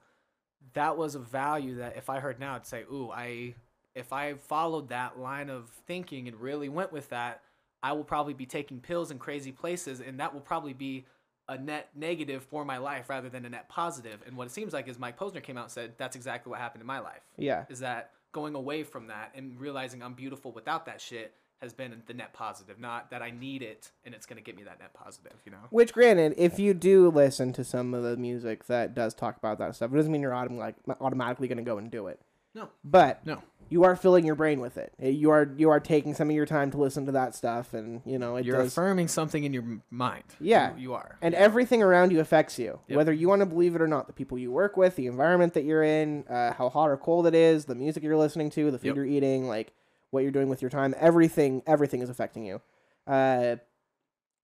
that was a value that if I heard now, I'd say, ooh, I if I followed that line of thinking and really went with that, I will probably be taking pills in crazy places, and that will probably be a net negative for my life rather than a net positive. And what it seems like is Mike Posner came out and said that's exactly what happened in my life. Yeah. Is that going away from that and realizing I'm beautiful without that shit has been the net positive, not that I need it and it's gonna get me that net positive, you know? Which, granted, if you do listen to some of the music that does talk about that stuff, it doesn't mean you're autom- like, automatically going to go and do it. No. But No. You are filling your brain with it. You are you are taking some of your time to listen to that stuff, and you know it You're does. affirming something in your mind. Yeah. You, you are. and everything around you affects you, Yep. whether you want to believe it or not. The people you work with, the environment that you're in, uh, how hot or cold it is, the music you're listening to, the food Yep. you're eating, like what you're doing with your time. Everything, everything is affecting you. Uh,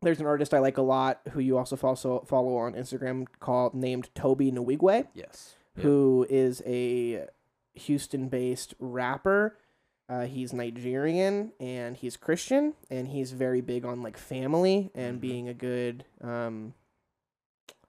there's an artist I like a lot who you also follow follow on Instagram called named Tobe Nwigwe, yes. Yep. who is a Houston-based rapper. Uh, he's Nigerian and he's Christian and he's very big on like family and Mhm. being a good um,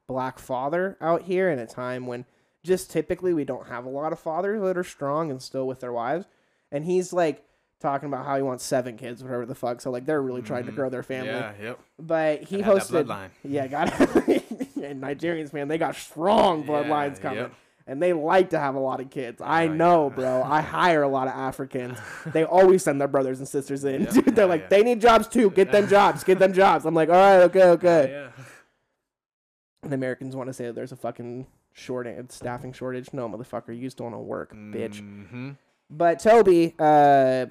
black father out here in a time when just typically we don't have a lot of fathers that are strong and still with their wives. And he's like talking about how he wants seven kids, whatever the fuck. So like they're really trying to Mhm. grow their family. Yeah. Yep. But he Gotta hosted. bloodline. Yeah, got it. and Nigerians, man, they got strong bloodlines Yeah, coming yep. And they like to have a lot of kids. I Oh, know, yeah. bro. I hire a lot of Africans. They always send their brothers and sisters in. Yeah, Dude, they're yeah, like, they need jobs too. Get them jobs. Get them jobs. I'm like, all right, okay, okay. Yeah. And Americans want to say that there's a fucking shortage, staffing shortage. No, motherfucker, you just don't want to work, bitch. Mm-hmm. But Tobe uh,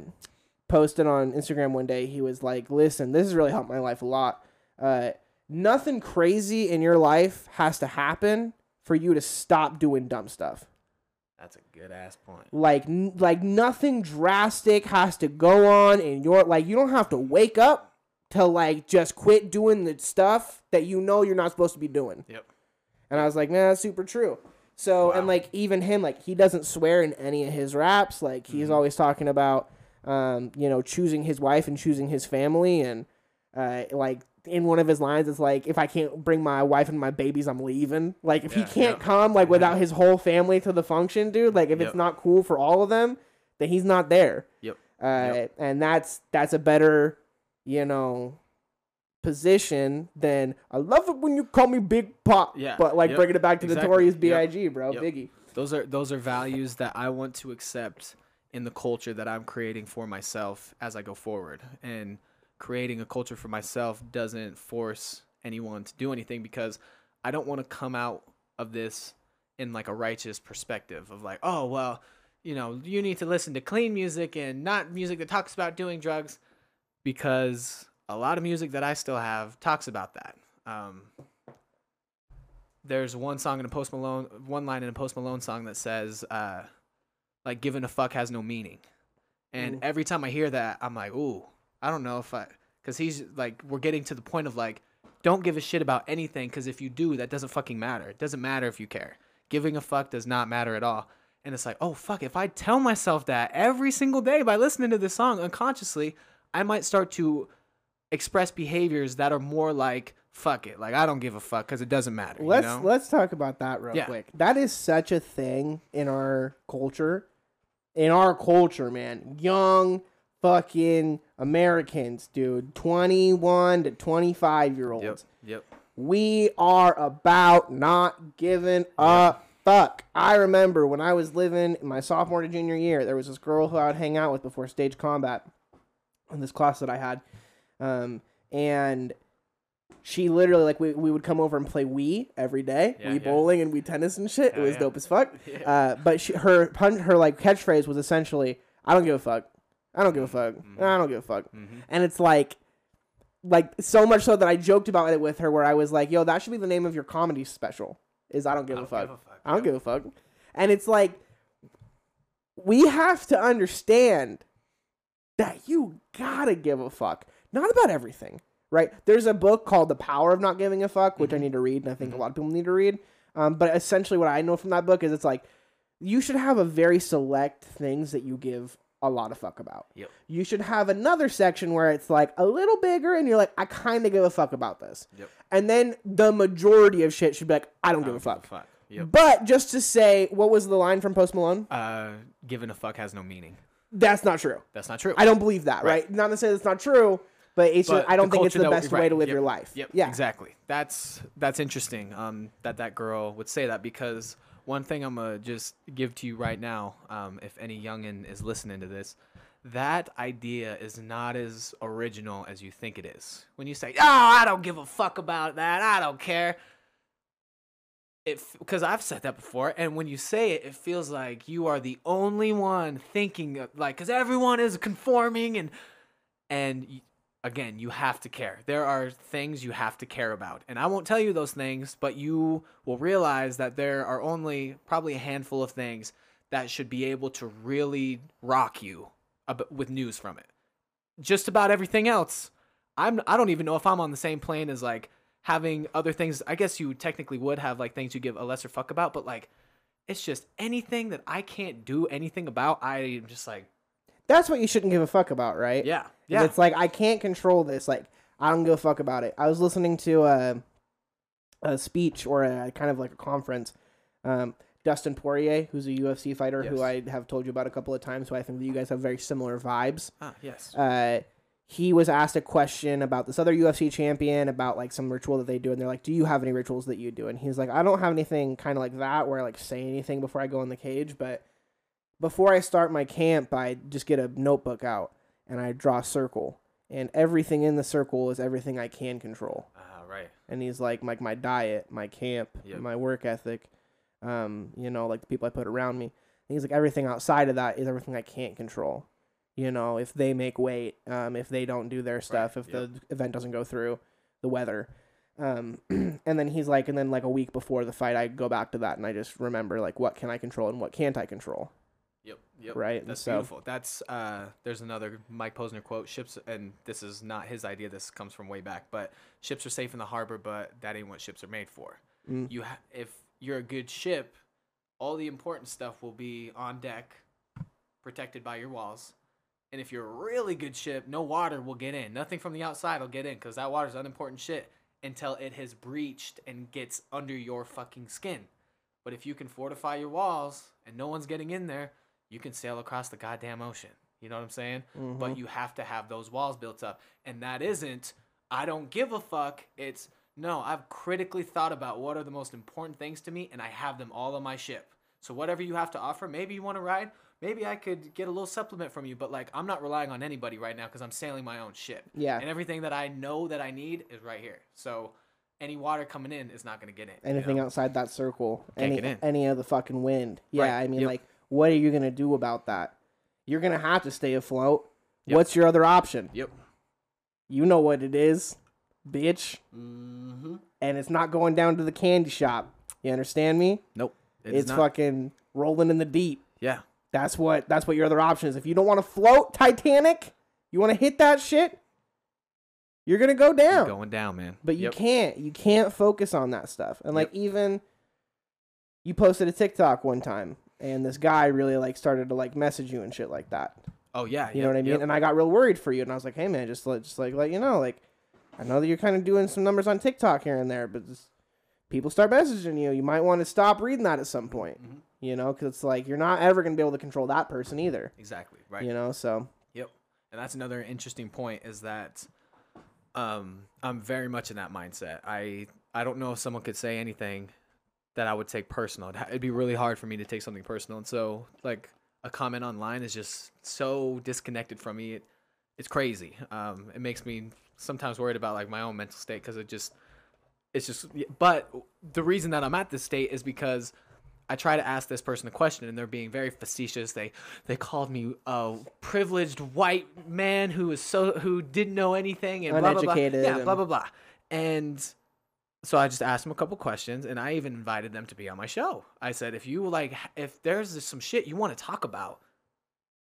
posted on Instagram one day. He was like, "Listen, this has really helped my life a lot. Uh, nothing crazy in your life has to happen for you to stop doing dumb stuff. That's a good ass point. Like, n- like nothing drastic has to go on in your like. You don't have to wake up to like just quit doing the stuff that you know you're not supposed to be doing." Yep. And I was like, man, that's super true. So, and like, even him, like, he doesn't swear in any of his raps. Like, he's Mhm. always talking about, um, you know, choosing his wife and choosing his family, and uh, like in one of his lines, it's like, if I can't bring my wife and my babies, I'm leaving. Like if Yeah, he can't yep. come like Yeah. without his whole family to the function, dude, like if Yep. it's not cool for all of them, then he's not there. Yep. Uh, Yep. and that's that's a better, you know, position than I love it when you call me Big Pop. Yeah, But like yep, bringing it back to exactly, Notorious yep, B.I.G. Bro, yep. Biggie. those are those are values that I want to accept in the culture that I'm creating for myself as I go forward. And creating a culture for myself doesn't force anyone to do anything because I don't want to come out of this in like a righteous perspective of like, oh well, you know, you need to listen to clean music and not music that talks about doing drugs because a lot of music that I still have talks about that. Um, there's one song in a Post Malone, one line in a Post Malone song that says, uh, like, giving a fuck has no meaning. And Ooh. every time I hear that, I'm like, ooh, I don't know if I, because he's like, we're getting to the point of like, don't give a shit about anything because if you do, that doesn't fucking matter. It doesn't matter if you care. Giving a fuck does not matter at all. And it's like, oh, fuck, if I tell myself that every single day by listening to this song unconsciously, I might start to express behaviors that are more like, fuck it. Like, I don't give a fuck because it doesn't matter. Let's you know? let's talk about that real Yeah. quick. That is such a thing in our culture. In our culture, man. Young fucking Americans, dude. 21 to 25 year olds. Yep. Yep. We are about not giving a fuck. I remember when I was living in my sophomore to junior year, there was this girl who I would hang out with before stage combat in this class that I had. Um, and she literally, like, we, we would come over and play Wii every day. Yeah, Wii yeah. bowling and Wii tennis and shit. Hell it was yeah. dope as fuck. Yeah. Uh, but she, her, her, like, catchphrase was essentially, I don't give a fuck. I don't give a fuck. Mhm. I don't give a fuck Mhm. and it's like like so much so that I joked about it with her where I was like, "Yo, that should be the name of your comedy special." Is I don't give I a don't fuck. give a fuck. I don't give a fuck. And it's like we have to understand that you got to give a fuck. Not about everything, right? There's a book called The Power of Not Giving a Fuck, which I Mhm. need to read and I think a lot of people need to read. Um, but essentially what I know from that book is it's like you should have a very select things that you give a lot of fuck about. Yep. You should have another section where it's like a little bigger and you're like, I kind of give a fuck about this. Yep. And then the majority of shit should be like, I don't I give a don't fuck. Yep. But just to say, what was the line from Post Malone? Uh, giving a fuck has no meaning. That's not true. That's not true. I don't believe that, right? Right. Not to say that's not true, but it's But just, I don't think it's the best way to live yep, your life. Yep. Yeah. Exactly. That's that's interesting. Um, that that girl would say that because one thing I'm gonna just give to you right now, um, if any youngin is listening to this, that idea is not as original as you think it is. When you say, "Oh, I don't give a fuck about that. I don't care." Because I've said that before, and when you say it, it feels like you are the only one thinking of, like, because everyone is conforming and and again, you have to care. There are things you have to care about. And I won't tell you those things, but you will realize that there are only probably a handful of things that should be able to really rock you with news from it. Just about everything else, I'm I don't even know if I'm on the same plane as like having other things. I guess you technically would have like things you give a lesser fuck about, but like it's just anything that I can't do anything about. I'm just like, That's what you shouldn't give a fuck about, right? yeah, Yeah. It's like I can't control this. Like I don't give a fuck about it. I was listening to a, a speech or a kind of like a conference. Um, Dustin Poirier, who's a UFC fighter, who I have told you about a couple of times, who I think that you guys have very similar vibes. ah, yes, Uh, he was asked a question about this other UFC champion about like some ritual that they do, and they're like, "Do you have any rituals that you do?" And he's like, "I don't have anything kind of like that where I like say anything before I go in the cage, but before I start my camp, I just get a notebook out and I draw a circle, and everything in the circle is everything I can control." ah, right, And he's like, like my diet, my camp, Yep. my work ethic, um, you know, like the people I put around me. And he's like, everything outside of that is everything I can't control. You know, if they make weight, um, if they don't do their stuff, if yep. the event doesn't go through, the weather. Um, and then he's like, and then like a week before the fight, I go back to that and I just remember like what can I control and what can't I control. Yep. Yep. Right, That's so- beautiful. That's uh there's another Mike Posner quote. Ships and this is not his idea. This comes from way back, but ships are safe in the harbor, but that ain't what ships are made for. Mm. You ha- if you're a good ship, all the important stuff will be on deck, protected by your walls. And if you're a really good ship, no water will get in. Nothing from the outside will get in because that water's unimportant shit until it has breached and gets under your fucking skin. But if you can fortify your walls and no one's getting in there, you can sail across the goddamn ocean. You know what I'm saying? But mm-hmm. you have to have those walls built up. And that isn't, I don't give a fuck. It's, no, I've critically thought about what are the most important things to me and I have them all on my ship. So whatever you have to offer, maybe you want to ride, maybe I could get a little supplement from you, but like I'm not relying on anybody right now because I'm sailing my own ship. Yeah. And everything that I know that I need is right here. So any water coming in is not going to get in. you Anything know? outside that circle, Can't any any of the fucking wind. Yeah, Right, I mean, yep. like, what are you gonna do about that? You're gonna have to stay afloat. Yep. What's your other option? Yep. You know what it is, bitch. Mm-hmm. And it's not going down to the candy shop. You understand me? Nope. It's, fucking rolling in the deep. Yeah. That's what that's what your other option is. If you don't want to float Titanic, you want to hit that shit, you're gonna go You're down. going down, man. But you Yep. can't. You can't focus on that stuff. And like even you posted a TikTok one time and this guy really like started to like message you and shit like that. Oh yeah. You know what I mean? And I got real worried for you and I was like, "Hey man, just let just like let you know like I know that you're kind of doing some numbers on TikTok here and there, but just, people start messaging you. You might want to stop reading that at some point. Mhm. You know, cuz it's like you're not ever going to be able to control that person either. Exactly. Right. You know, so Yep. And that's another interesting point is that um I'm very much in that mindset. I I don't know if someone could say anything that I would take personal. It'd be really hard for me to take something personal. And so like a comment online is just so disconnected from me. It, it's crazy. Um it makes me sometimes worried about like my own mental state cuz it just it's just but the reason that I'm at this state is because I try to ask this person a question and they're being very facetious. They they called me a privileged white man who was so who didn't know anything and blah blah blah. Yeah, and- blah blah blah. And so I just asked them a couple questions and I even invited them to be on my show. I said if you like if there's some shit you want to talk about,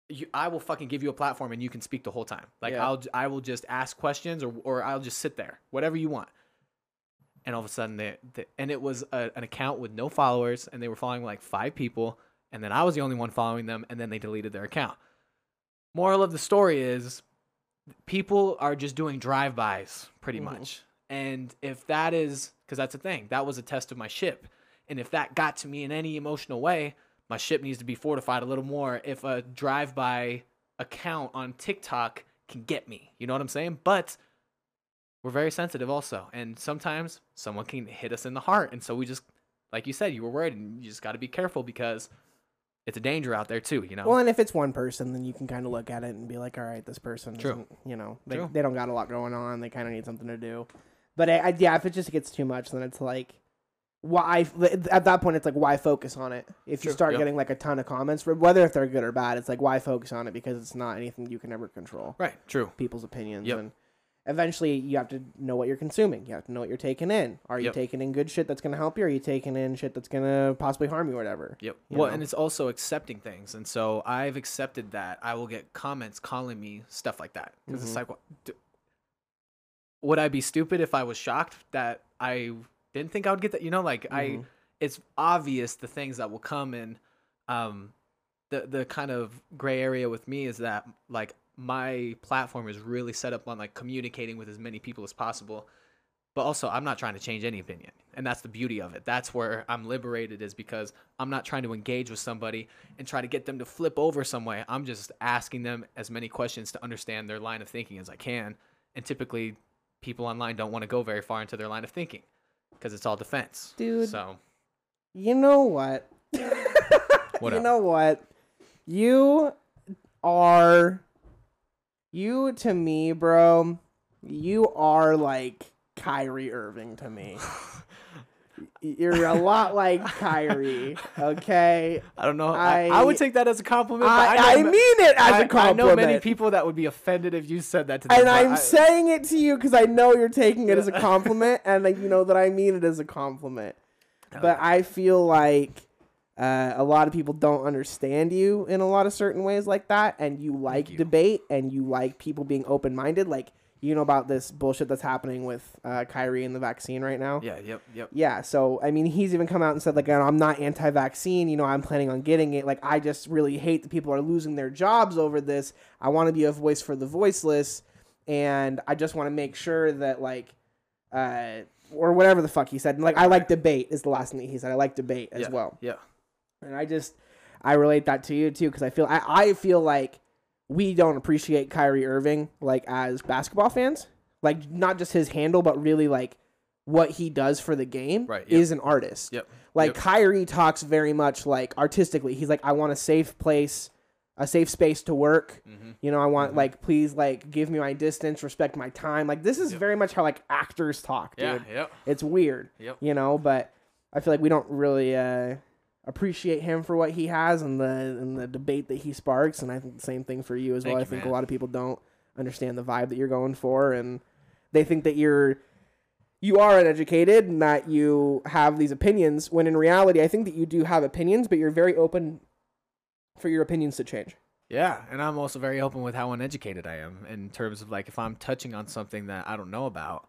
you, I will fucking give you a platform and you can speak the whole time. Like Yeah. I'll I will just ask questions or or I'll just sit there, whatever you want. And all of a sudden, they, they and it was a, an account with no followers, and they were following like five people, and then I was the only one following them, and then they deleted their account. Moral of the story is, people are just doing drive-bys pretty Mhm. much, and if that is because that's the thing, that was a test of my ship, and if that got to me in any emotional way, my ship needs to be fortified a little more. If a drive-by account on TikTok can get me, you know what I'm saying? But we're very sensitive also, and sometimes someone can hit us in the heart, and so we just, like you said, you were worried, and you just got to be careful because it's a danger out there too. You know? Well, and if it's one person, then you can kind of look at it and be like, all right, this person, True. you know, they, True. they don't got a lot going on. They kind of need something to do. But I, I, yeah, if it just gets too much, then it's like, why? At that point, it's like, why focus on it? If you True, start yep. getting like a ton of comments, whether if they're good or bad, it's like, why focus on it? Because it's not anything you can ever control. right? True. People's opinions. Yep. And eventually, you have to know what you're consuming. You have to know what you're taking in. Are you Yep. taking in good shit that's going to help you? Or are you taking in shit that's going to possibly harm you or whatever? Yep. Well, know? and it's also accepting things, and so I've accepted that. I will get comments calling me stuff like that because it's Mhm. like, d- would I be stupid if I was shocked that I didn't think I would get that? You know, like I, Mhm. it's obvious the things that will come and, Um, the the kind of gray area with me is that like my platform is really set up on like communicating with as many people as possible but also i'm not trying to change any opinion and that's the beauty of it that's where i'm liberated is because i'm not trying to engage with somebody and try to get them to flip over some way i'm just asking them as many questions to understand their line of thinking as i can and typically people online don't want to go very far into their line of thinking because it's all defense Dude. so You know what? What you up? know what? You are you to me, bro. You are like Kyrie Irving to me. You're a lot like Kyrie, okay? i don't know i, I, I- would take that as a compliment but I, I know mean it as I- a compliment. I know many people that would be offended if you said that to them. and I'm I- saying it to you because I know you're taking it as a compliment, and like, you know that I mean it as a compliment. But I feel like uh, a lot of people don't understand you in a lot of certain ways like that, and you like you. debate and you like people being open minded. Like you know about this bullshit that's happening with uh, Kyrie and the vaccine right now. Yeah. Yep. Yep. Yeah, so I mean, he's even come out and said like, I'm not anti-vaccine. You know, I'm planning on getting it. Like, I just really hate that people are losing their jobs over this. I want to be a voice for the voiceless, and I just want to make sure that like, uh, or whatever the fuck he said. And, like, I like debate is the last thing that he said. I like debate as yeah. well, Yeah. and I just I relate that to you too because I feel I, I feel like we don't appreciate Kyrie Irving like as basketball fans, like not just his handle, but really like what he does for the game Right, yep. is an artist. Yep. Like Yep. Kyrie talks very much like artistically. He's like, I want a safe place, a safe space to work. Mm-hmm. You know, I want like please like give me my distance, respect my time. Like this is very much how like actors talk, dude. Yeah. Yep. It's weird. Yep. You know, but I feel like we don't really uh appreciate him for what he has and the and the debate that he sparks and I think the same thing for you as Thank well. I think man. a lot of people don't understand the vibe that you're going for and they think that you're you are uneducated and that you have these opinions when in reality I think that you do have opinions but you're very open for your opinions to change. Yeah, and I'm also very open with how uneducated I am in terms of like if I'm touching on something that I don't know about,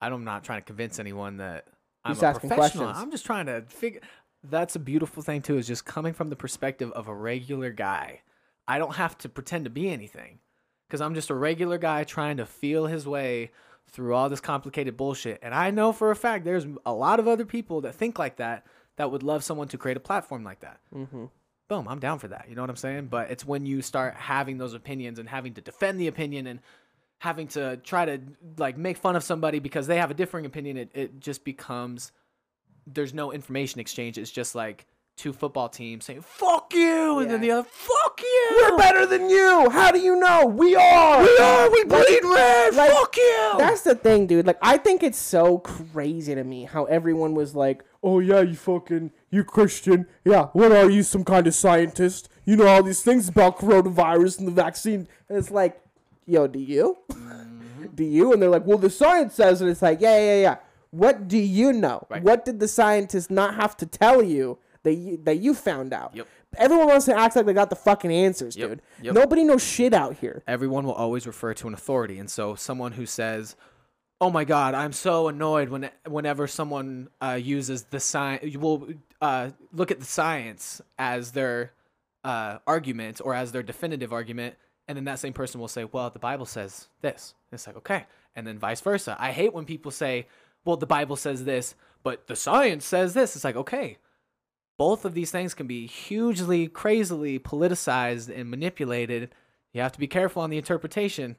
I'm not trying to convince anyone that I'm just a professional. questions. I'm just trying to figure. That's a beautiful thing too, is just coming from the perspective of a regular guy. I don't have to pretend to be anything, because I'm just a regular guy trying to feel his way through all this complicated bullshit. And I know for a fact there's a lot of other people that think like that that would love someone to create a platform like that Mm-hmm. boom, I'm down for that. You know what I'm saying? But it's when you start having those opinions and having to defend the opinion and having to try to like make fun of somebody because they have a differing opinion, it, it just becomes there's no information exchange. It's just like two football teams saying "fuck you" and then the other "fuck you." We're better than you. How do you know? We are. We are. We bleed red. like, fuck you. That's the thing, dude. Like, I think it's so crazy to me how everyone was like, "Oh yeah, you fucking, you Christian, yeah. What are you, some kind of scientist? You know all these things about coronavirus and the vaccine." And it's like, yo, do you? Mm-hmm. do you? And they're like, "Well, the science says," and it's like, "Yeah, yeah, yeah." What do you know? Right. What did the scientists not have to tell you that you that you found out? Yep. Everyone wants to act like they got the fucking answers, Yep. dude. Yep. Nobody knows shit out here. everyone will always refer to an authority and so someone who says oh my god i'm so annoyed when whenever someone uh, uses the science you will uh, look at the science as their uh, argument or as their definitive argument and then that same person will say well the bible says this it's like okay and then vice versa i hate when people say well the bible says this but the science says this. It's like okay both of these things can be hugely crazily politicized and manipulated. You have to be careful on the interpretation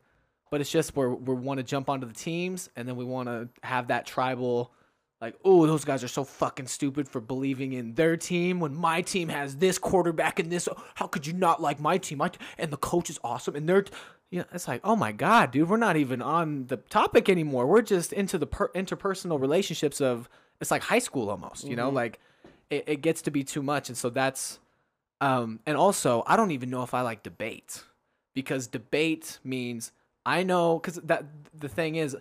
but it's just where we want to jump onto the teams and then we want to have that tribal like oh those guys are so fucking stupid for believing in their team when my team has this quarterback and this how could you not like my team? My t- and the coach is awesome and they're t-" yeah it's like oh my god dude we're not even on the topic anymore we're just into the per- interpersonal relationships of it's like high school almost you know like it, it gets to be too much and so that's um and also i don't even know if i like debate because debate means I know because that the thing is,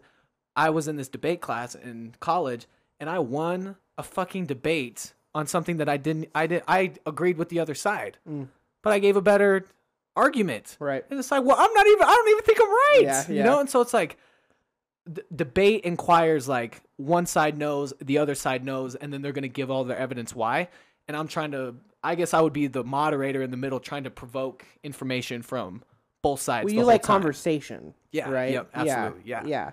I was in this debate class in college and I won a fucking debate on something that I didn't. I did. I agreed with the other side, but I gave a better argument. Right. And it's like, well, I'm not even. I don't even think I'm right. Yeah, You know. And so it's like, d- debate inquires like one side knows, the other side knows, and then they're gonna give all their evidence why. And I'm trying to. I guess I would be the moderator in the middle, trying to provoke information from both sides. Well, the you like time. conversation. Yeah, Right. yep, absolutely, yeah. Yeah.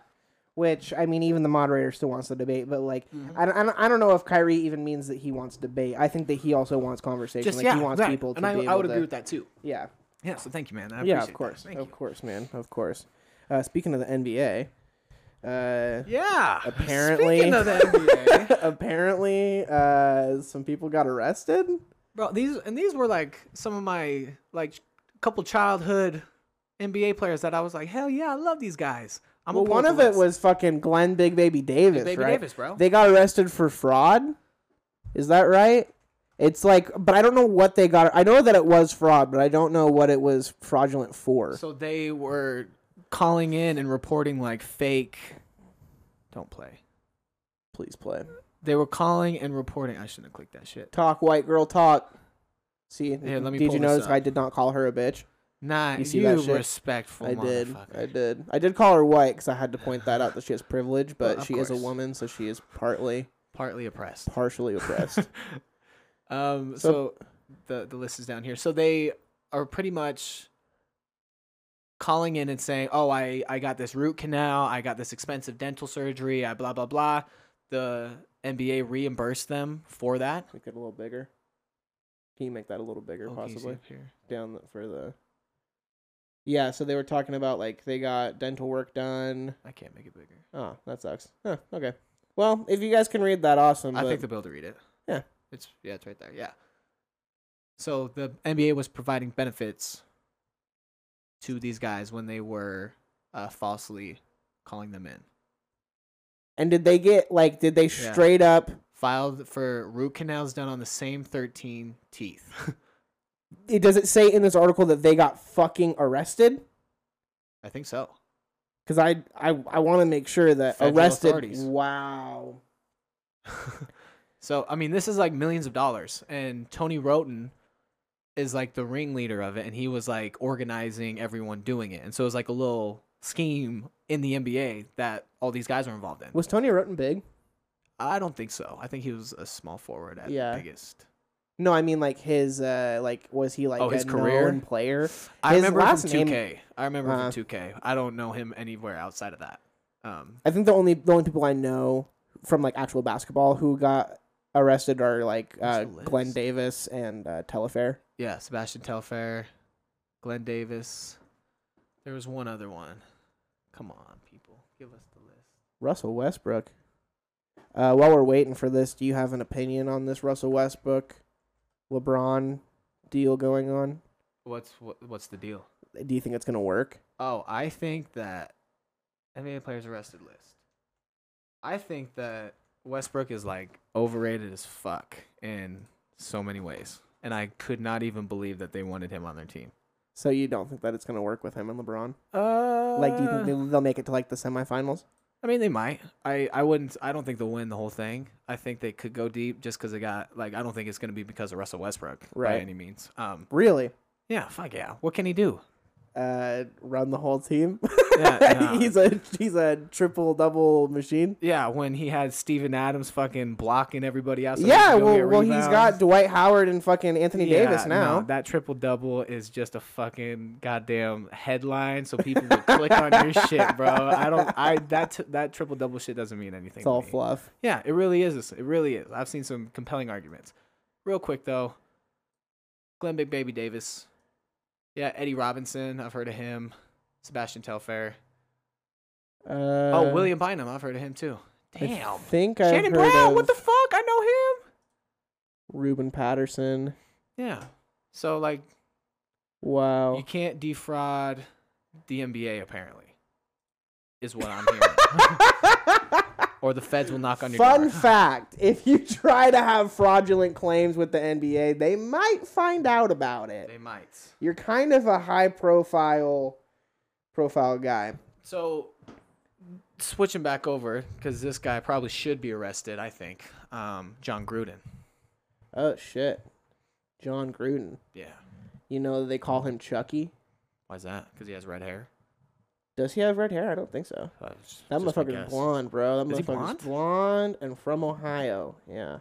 Which I mean, even the moderator still wants to debate, but like, Mm-hmm. I, don't, I, don't, I don't know if Kyrie even means that he wants debate. I think that he also wants conversation. Just like yeah, he wants right. people to and I, I would to, agree with that too. Yeah. Yeah, so thank you, man. I yeah, of course, of course, man, of course. Uh, speaking of the NBA, uh, Yeah. Apparently- Speaking of the NBA, apparently, uh, some people got arrested. bro, these and these were like some of my like couple childhood NBA players that I was like, hell yeah, I love these guys. I'm Well, one of it was fucking Glenn Big Baby Davis, Baby right? Davis, bro. They got arrested for fraud. Is that right? It's like, but I don't know what they got. I know that it was fraud, but I don't know what it was fraudulent for. so they were calling in and reporting like fake. Don't play. Please play. They were calling and reporting. I shouldn't have clicked that shit. Talk, white girl, talk. See, Here, let me did you notice up. I did not call her a bitch? Nah, You you, see that shit? respectful I did. I did. I did call her white because I had to point that out that she has privilege, but of she is a woman, so she is partly, Partly oppressed. partially oppressed. Um, So- so, the the list is down here. So they are pretty much calling in and saying, "Oh, I I got this root canal. I got this expensive dental surgery. I blah blah blah." The NBA reimbursed them for that. Make it a little bigger. Can you make that a little bigger, Oh, can you see possibly here? down the, for the? Yeah, so they were talking about like they got dental work done. I can't make it bigger. Oh, that sucks. Huh, okay. Well, if you guys can read that, awesome. I but- think they'll be able to read it. Yeah. It's yeah, it's right there. Yeah. So the NBA was providing benefits to these guys when they were uh, falsely calling them in. and did they get like? Did they Yeah. straight up? Filed for root canals done on the same 13 teeth. It, does it say in this article that they got fucking arrested? I think so. Because I I I want to make sure that Federal arrested. Wow. so I mean, this is like millions of dollars, and Tony Roten is like the ringleader of it, and he was like organizing everyone doing it, and so it was like a little scheme in the NBA that all these guys were involved in. Was Tony Roten big? I don't think so. I think he was a small forward at Yeah. biggest. No, I mean like his uh like was he like Oh, a his career? known player? I His remember him last from name- 2K. I remember him Uh, from 2K. I don't know him anywhere outside of that. Um, I think the only the only people I know from like actual basketball who got arrested are like uh, Glenn? Davis and uh, Telfair. yeah, Sebastian Telfair, Glenn Davis. There was one other one. Come on, people, give us the list. Russell Westbrook. Uh, while we're waiting for this, do you have an opinion on this Russell Westbrook, LeBron deal going on? What's what, what's the deal? Do you think it's gonna work? Oh, I think that NBA players arrested list. I think that Westbrook is like overrated as fuck in so many ways, and I could not even believe that they wanted him on their team. So you don't think that it's gonna work with him and LeBron? Uh, Like, do you think they'll- they'll make it to like the semifinals? I mean, they might. I, I wouldn't. I don't think they'll win the whole thing. I think they could go deep just because they got like. I don't think it's gonna be because of Russell Westbrook by Right. any means. Um, Really? yeah, fuck yeah. What can he do? Uh, run the whole team. Yeah, no. he's a he's a triple double machine. Yeah, when he had Steven Adams fucking blocking everybody else. yeah, well, well, he's got Dwight Howard and fucking Anthony Davis now. no, that triple double is just a fucking goddamn headline, so people would click on your shit, bro. I don't. I that t- that triple double shit doesn't mean anything. it's all me. fluff. Yeah, it really is. It really is. I've seen some compelling arguments. Real quick though, Glenn Big Baby Davis. Yeah, Eddie Robinson. I've heard of him. Sebastian Telfair. Uh, oh, William Bynum. I've heard of him too. Damn. I think I've Shannon heard Brown. of What the fuck? I know him. Ruben Patterson. Yeah. So like, Wow. you can't defraud the NBA apparently. Is what I'm hearing. or the feds will knock on your door. Fun door. fact: If you try to have fraudulent claims with the NBA, they might find out about it. they might. You're kind of a high profile profile guy. So, switching back over because this guy probably should be arrested. I think um, Jon Gruden. Oh shit. Jon Gruden. Yeah. You know they call him Chucky. Why's that? Because he has red hair. Does he have red hair? I don't think so. Uh, That motherfucker's blonde, bro. That Is he motherfucker's blonde? blonde and from Ohio. Yeah.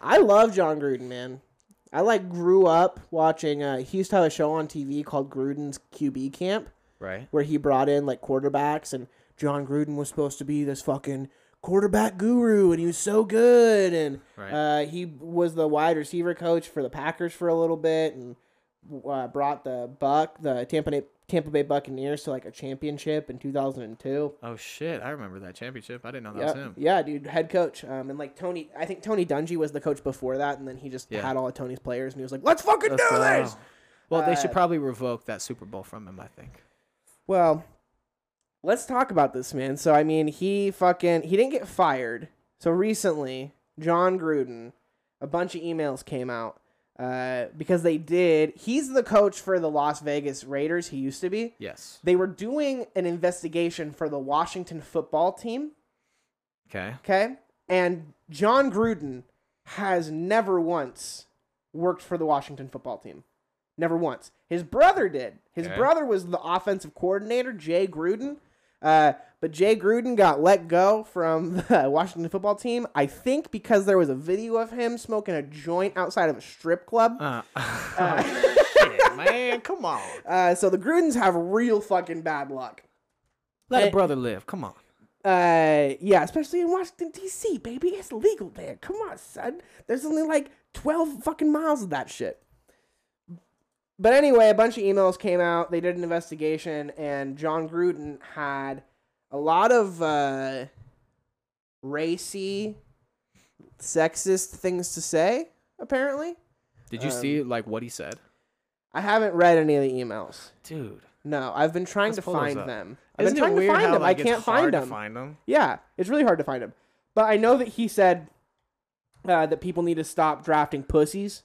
I love Jon Gruden, man. I like grew up watching uh he used to have a show on TV called Gruden's QB Camp Right. where he brought in like quarterbacks and Jon Gruden was supposed to be this fucking quarterback guru and he was so good and Right. uh, he was the wide receiver coach for the Packers for a little bit and uh, brought the Buck the Tampa Bay, Tampa Bay Buccaneers to like a championship in 2002. oh shit! I remember that championship. I didn't know that Yeah, was him. yeah, dude, head coach. Um, and like Tony, I think Tony Dungy was the coach before that, and then he just Yeah. had all of Tony's players, and he was like, "Let's fucking Let's do go. this." Well, they should Uh, probably revoke that Super Bowl from him. I think. Well, let's talk about this, man. So I mean, he fucking he didn't get fired. So recently, Jon Gruden, a bunch of emails came out uh, because they did. He's the coach for the Las Vegas Raiders. He used to be. Yes. They were doing an investigation for the Washington football team. Okay. Okay, and Jon Gruden has never once worked for the Washington football team. Never once. His brother did. His Okay. brother was the offensive coordinator, Jay Gruden. Uh, but Jay Gruden got let go from the Washington football team. I think because there was a video of him smoking a joint outside of a strip club. Uh, shit, man, come on. Uh, so the Grudens have real fucking bad luck. Let Eh. a brother live. Come on. Uh, yeah, especially in Washington D.C., baby, it's legal there. Come on, son. There's only like twelve fucking miles of that shit. But anyway, a bunch of emails came out. They did an investigation, and Jon Gruden had a lot of uh, racy, sexist things to say. Apparently, Did you Um, see like what he said, I haven't read any of the emails. dude? No, I've been trying Let's to find them. I've Isn't been trying it to weird find how them. like, I can't find hard them. To find them. Yeah, it's really hard to find him. But I know that he said uh, that people need to stop drafting pussies.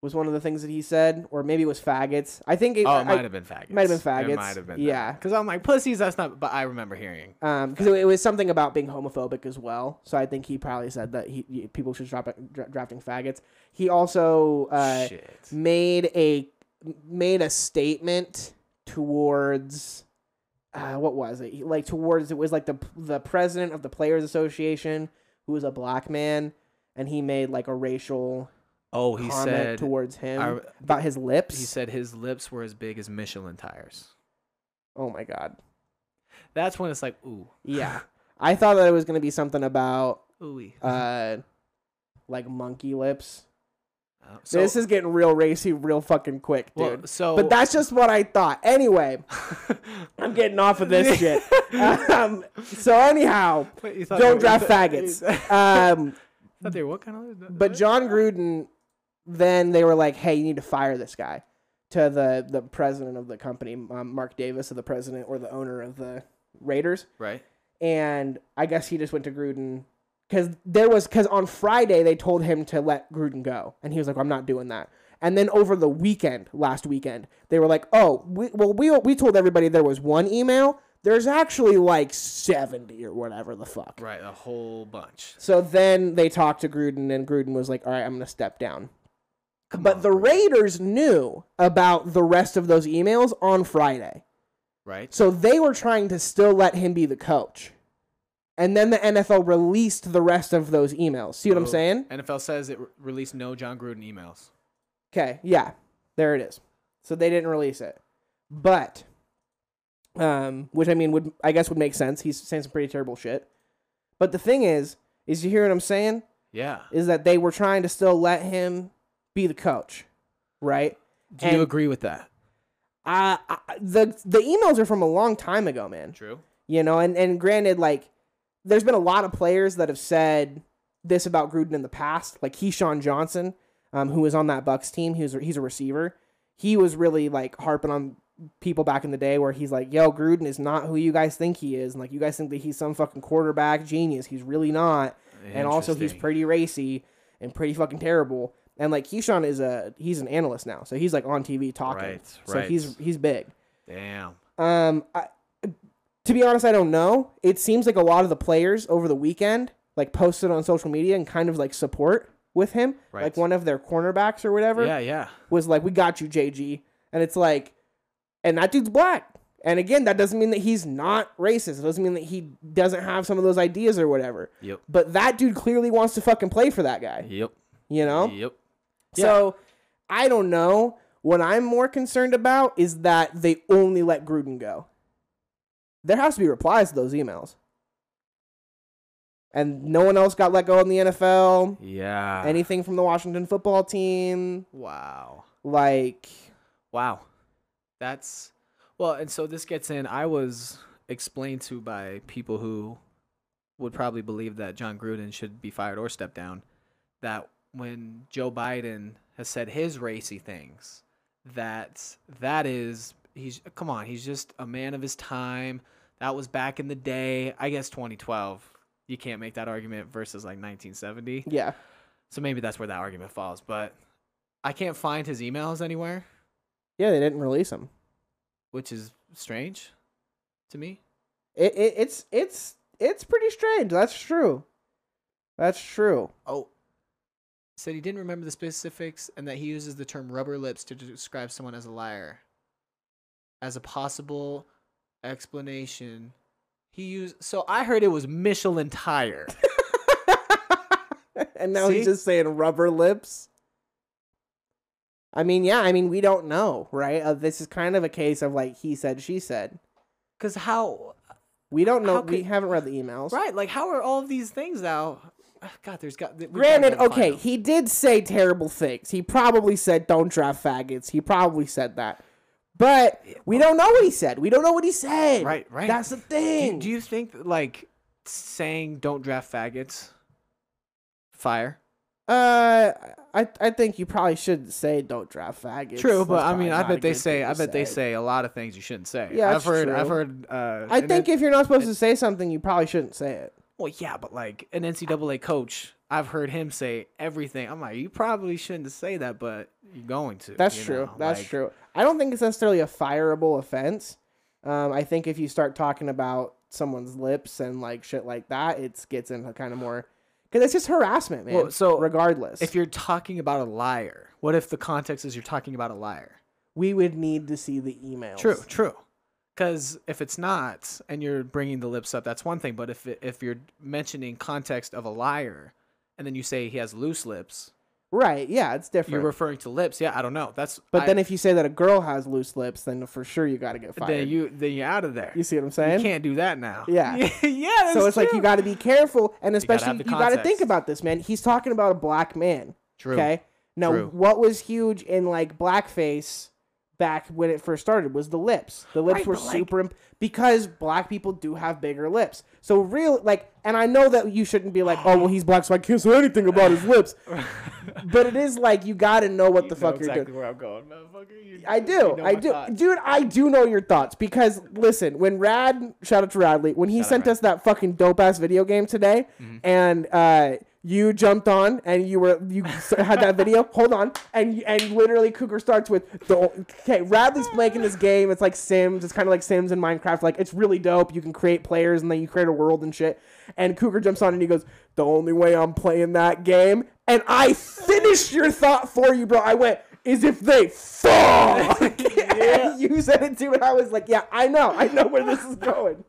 Was one of the things that he said, or maybe it was faggots. I think it, Oh, it I- might have been faggots. might have been faggots. It might have been. Yeah. Because I'm like pussies. That's not. But I remember hearing. um, because it, was something about being homophobic as well. So I think he probably said that he, people should stop dra- drafting faggots. He also uh, Shit. made a made a statement towards uh, what was it? Like towards it was like the the president of the Players Association, who was a black man, and he made like a racial Oh, he said. towards him I- about his lips. He said his lips were as big as Michelin tires. "Oh my god." That's when it's like, ooh, Yeah, I thought that it was gonna be something about ooey. uh, like monkey lips. Uh, so, this is getting real racy, real fucking quick, dude. well, so. but that's just what I thought. Anyway, I'm getting off of this shit. Um, so anyhow, Wait, you thought don't draft you faggots. Um, thought they were what kind of? but Jon Gruden, then they were like, "Hey, you need to fire this guy." To the the president of the company, um, Mark Davis, or the president or the owner of the Raiders, right. and I guess he just went to Gruden because there was because on Friday they told him to let Gruden go, and he was like, "I'm not doing that." And then over the weekend, last weekend, they were like, "Oh, we, well, we we told everybody there was one email. There's actually like seventy or whatever the fuck." Right, a whole bunch. So then they talked to Gruden, and Gruden was like, "All right, I'm gonna step down." Come But on, the Raiders knew about the rest of those emails on Friday. right? So they were trying to still let him be the coach. And then the NFL released the rest of those emails. See what I'm Oh, saying? NFL says it re- released no Jon Gruden emails. Okay, yeah. There it is. So they didn't release it. But um which I mean would I guess would make sense. He's saying some pretty terrible shit. But the thing is, is you hear what I'm saying? Yeah. Is that they were trying to still let him be the coach. Right? Do you agree with that? Uh, I, the the emails are from a long time ago, man. True. You know, and, and granted, like, there's been a lot of players that have said this about Gruden in the past. Like Keyshawn Johnson, um, who was on that Bucs team, he was, he's a receiver. He was really like harping on people back in the day where he's like, "Yo, Gruden is not who you guys think he is. And, like, you guys think that he's some fucking quarterback genius. He's really not. And also, he's pretty racy and pretty fucking terrible. And like Keyshawn is a he's an analyst now, so he's like on TV talking. Right, So right. he's he's big. Damn. Um, I, to be honest, I don't know. It seems like a lot of the players over the weekend like posted on social media and kind of like support with him. Right. Like one of their cornerbacks or whatever Yeah, yeah. was like, "We got you, JG," and it's like, and that dude's black. And again, that doesn't mean that he's not racist. It doesn't mean that he doesn't have some of those ideas or whatever. Yep. But that dude clearly wants to fucking play for that guy. Yep. You know? Yep. So I don't know. What I'm more concerned about is that they only let Gruden go. There has to be replies to those emails. And no one else got let go in the NFL. Yeah. Anything from the Washington football team. Wow. Like, Wow. That's well, and so this gets in. I was explained to by people who would probably believe that Jon Gruden should be fired or step down. That when Joe Biden has said his racy things, that that is he's come on, he's just a man of his time. That was back in the day. I guess 2012. You can't make that argument versus like 1970. yeah. So maybe that's where that argument falls. But I can't find his emails anywhere Yeah, they didn't release them which is strange to me. It, it it's it's it's pretty strange. That's true. That's true. Oh, said he didn't remember the specifics and that he uses the term rubber lips to describe someone as a liar. As a possible explanation, he used. So I heard it was Michelin tire. and now he's just saying rubber lips. I mean, yeah, I mean, we don't know, right? Uh, this is kind of a case of like he said, she said. Because how? We don't know. How we haven't read the emails. Right? Like how are all of these things now? God, there's got. we gotta Granted, okay, he did say terrible things. He probably said, "Don't draft faggots." He probably said that, but we don't know what he said. We don't know what he said. Right, right. That's the thing. do you think that, like saying "don't draft faggots" fire? uh, I I think you probably shouldn't say, "Don't draft faggots." True, That's but I mean, I bet they say, I to bet they say a lot of things you shouldn't say. Yeah, I've that's heard, I've heard. Uh, I think N- if you're not supposed to say something, you probably shouldn't say it. Well, yeah, but like an NCAA coach, I've heard him say everything. I'm like, you probably shouldn't say that, but you're going to. That's true. know, That's like- true. I don't think it's necessarily a fireable offense. Um, I think if you start talking about someone's lips and like shit like that, it gets into kind of more because it's just harassment, man. Well, so regardless, If you're talking about a liar, what if the context is you're talking about a liar? we would need to see the emails. True, true. Because if it's not, and you're bringing the lips up, that's one thing. But if if you're mentioning context of a liar, and then you say he has loose lips, Right? Yeah, it's different. you're referring to lips. Yeah, I don't know. That's but I- then if you say that a girl has loose lips, then for sure you got to get fired. then you then you're out of there. You see what I'm saying? You can't do that now. Yeah. yeah. So it's like you got to be careful, and especially you got to think about this, man. He's talking about a black man. True. Okay. Now, True. what was huge in like blackface back when it first started was the lips. The lips Right, were like- super imp- because black people do have bigger lips. So real like, and I know that you shouldn't be like, oh well, he's black, so I can't say anything about his lips. but it is like you got to know what the fuck you're doing. where I'm going, motherfucker. You- I you do, know I do, thoughts. dude. I do know your thoughts because listen, when Rad, shout out to Radley, when he Shout sent us that fucking dope ass video game today, Mm-hmm. and uh, you jumped on and you were you had that video. Hold on, and and literally Cougar starts with the okay. Radley's making this game. It's like Sims. It's kind of like Sims in Minecraft. Like it's really dope. You can create players and then you create a world and shit. And Cougar jumps on and he goes, "The only way I'm playing that game." And I finished your thought for you, bro. I went. Is if they fuck. And you said it too, and I was like, "Yeah, I know, I know where this is going."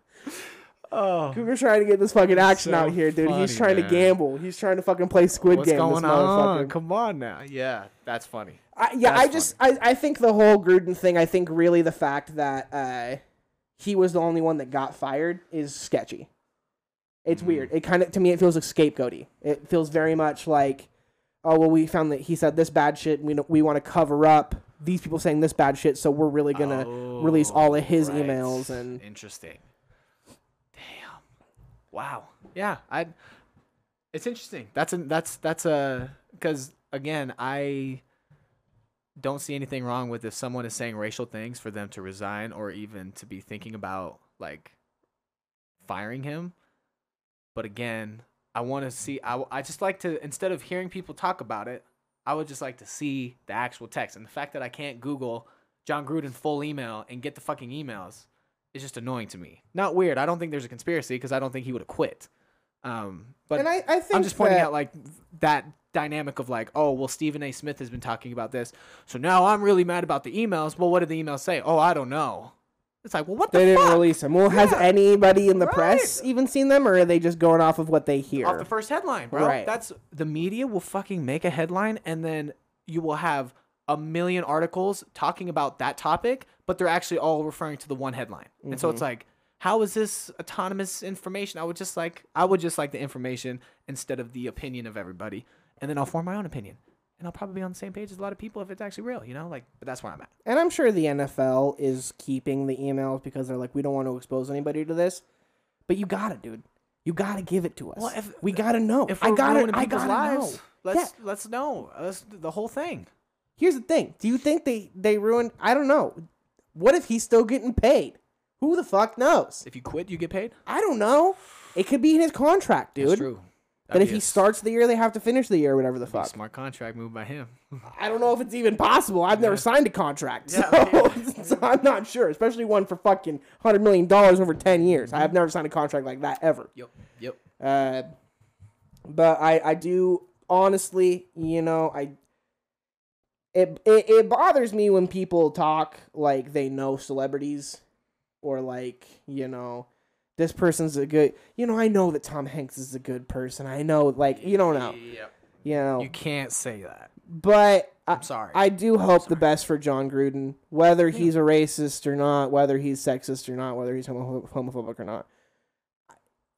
Oh, Cougar's trying to get this fucking action so out here, dude. He's funny, trying to gamble. He's trying to fucking play Squid what's Game. going this on? Come on now. Yeah, that's funny. I, yeah, That's I just I, I think the whole Gruden thing. I think really the fact that uh, he was the only one that got fired is sketchy. It's Mhm. weird. It kind of to me it feels like scapegoaty. It feels very much like, oh well, we found that he said this bad shit. And we we want to cover up these people saying this bad shit, so we're really gonna release all of his Oh, right. emails and interesting. Wow. Yeah. I. It's interesting. That's a that's that's a because again I don't see anything wrong with if someone is saying racial things for them to resign or even to be thinking about like firing him. But again, I want to see. I, I just like to instead of hearing people talk about it, I would just like to see the actual text. And the fact that I can't Google Jon Gruden full email and get the fucking emails is just annoying to me. Not weird. I don't think there's a conspiracy because I don't think he would have quit. Um, but and I, I think I'm just pointing that- out like that dynamic of like, oh, well, Stephen A. Smith has been talking about this, so now I'm really mad about the emails. Well, what did the emails say? Oh, I don't know. It's like, well, what They the didn't fuck? release them. Well, has anybody in the Right. press even seen them, or are they just going off of what they hear? off the first headline, bro. Right. That's the media will fucking make a headline and then you will have a million articles talking about that topic, but they're actually all referring to the one headline. And so it's mm-hmm. like, how is this autonomous information? I would just like I would just like the information instead of the opinion of everybody. And then I'll form my own opinion. And I'll probably be on the same page as a lot of people if it's actually real, you know? Like but that's where I'm at. and I'm sure the NFL is keeping the emails because they're like, we don't want to expose anybody to this. But you got to, dude. You got to give it to us. Well, if- we got to know. If I we're got to I people's got lives, know. let's let's know. Let's the whole thing. Here's the thing. Do you think they they ruined? I don't know. What if he's still getting paid? Who the fuck knows? If you quit, you get paid? I don't know. It could be in his contract, dude. That's true. But if he starts the year, they have to finish the year, whatever the fuck. Smart contract move by him. I don't know if it's even possible. I've never Yeah. signed a contract, so, Yeah, so I'm not sure. Especially one for fucking hundred million dollars over ten years. Mm-hmm. I have never signed a contract like that ever. Yep. Yep. Uh, but I I do honestly, you know, I it, it it bothers me when people talk like they know celebrities or like, you know, this person's a good you know, I know that Tom Hanks is a good person. I know like you don't know. Yep. You know. You can't say that. but I, I'm sorry. I do hope the best for Jon Gruden, whether he's a racist or not, whether he's sexist or not, whether he's homo- homophobic or not.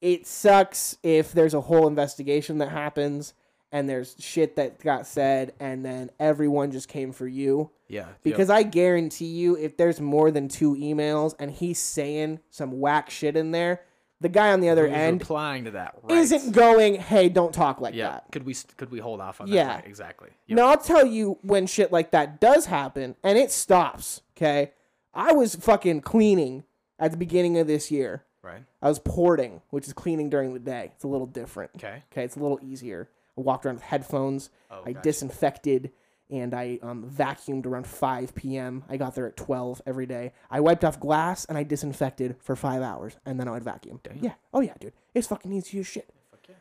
It sucks if there's a whole investigation that happens and there's shit that got said and then everyone just came for you. yeah. Because I guarantee you, if there's more than two emails and he's saying some whack shit in there, the guy on the other Who's end replying to that right. isn't going, hey, don't talk like Yeah. that. Could we could we hold off on Yeah. that? Right, exactly. Yep. Now I'll tell you when shit like that does happen and it stops, okay? I was fucking cleaning at the beginning of this year. Right. I was porting, which is cleaning during the day. It's a little different. Okay. Okay, it's a little easier. I walked around with headphones. Oh, I gotcha. disinfected and I um, vacuumed around 5 p.m. I got there at 12 every day. I wiped off glass and I disinfected for five hours and then I would vacuum. Damn. Yeah. Oh, yeah, dude. It's fucking easy as shit. Fuck yeah.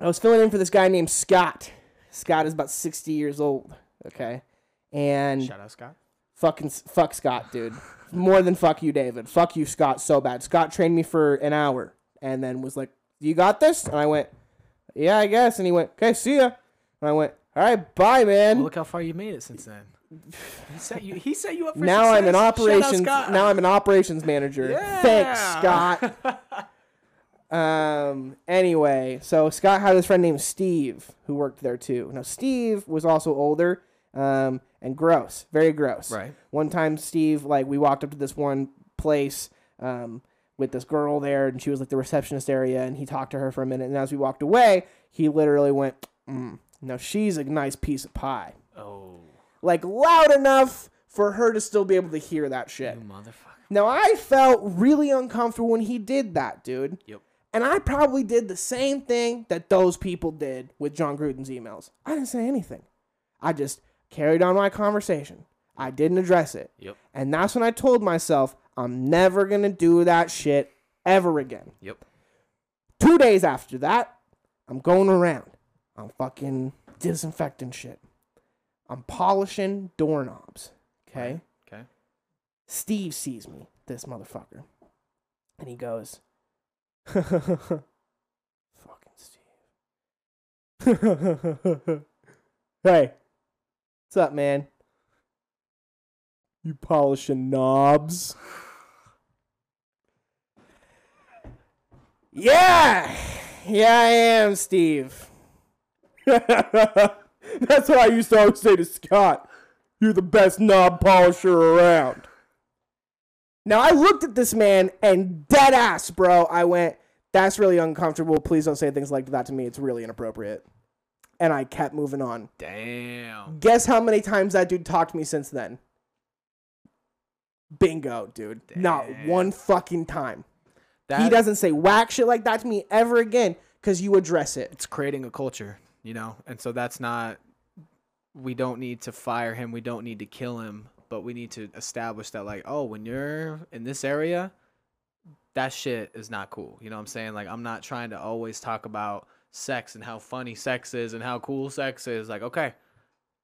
I was filling in for this guy named Scott. Scott is about 60 years old. Okay. And Shout out Scott. fucking fuck Scott, dude. More than fuck you, David. Fuck you, Scott, so bad. Scott trained me for an hour and then was like, You got this? And I went, Yeah, I guess. And he went, Okay, see ya. And I went, All right, bye, man. Well, look how far you made it since then. He set you. He set you up for now I'm an success. Operations now I'm an operations manager. Yeah. Thanks, Scott. Um. Anyway, so Scott had this friend named Steve who worked there too. Now Steve was also older, um, and gross, very gross. Right. One time, Steve, like, we walked up to this one place, um, with this girl there, and she was like the receptionist area, and he talked to her for a minute, and as we walked away, he literally went, mm, "Now she's a nice piece of pie," Oh, like loud enough for her to still be able to hear that shit. you motherfucker. Now I felt really uncomfortable when he did that, dude. Yep. And I probably did the same thing that those people did with Jon Gruden's emails. I didn't say anything. I just carried on my conversation. I didn't address it. Yep. And that's when I told myself I'm never going to do that shit ever again. Yep. Two days after that, I'm going around. I'm fucking disinfecting shit. I'm polishing doorknobs. Okay? Okay. Steve sees me, this motherfucker. And he goes, Fucking Steve. hey, what's up, man? You polishing knobs? Yeah! Yeah, I am, Steve. That's what I used to always say to Scott. You're the best knob polisher around. Now I looked at this man and dead ass, bro. I went, that's really uncomfortable. Please don't say things like that to me. It's really inappropriate. And I kept moving on. Damn. Guess how many times that dude talked to me since then? Bingo, dude. Not one fucking time. That, he doesn't say whack shit like that to me ever again because you address it. It's creating a culture, you know, and so that's not. We don't need to fire him. We don't need to kill him, but we need to establish that, like, oh, when you're in this area, that shit is not cool. You know what I'm saying? Like, I'm not trying to always talk about sex and how funny sex is and how cool sex is. Like, okay,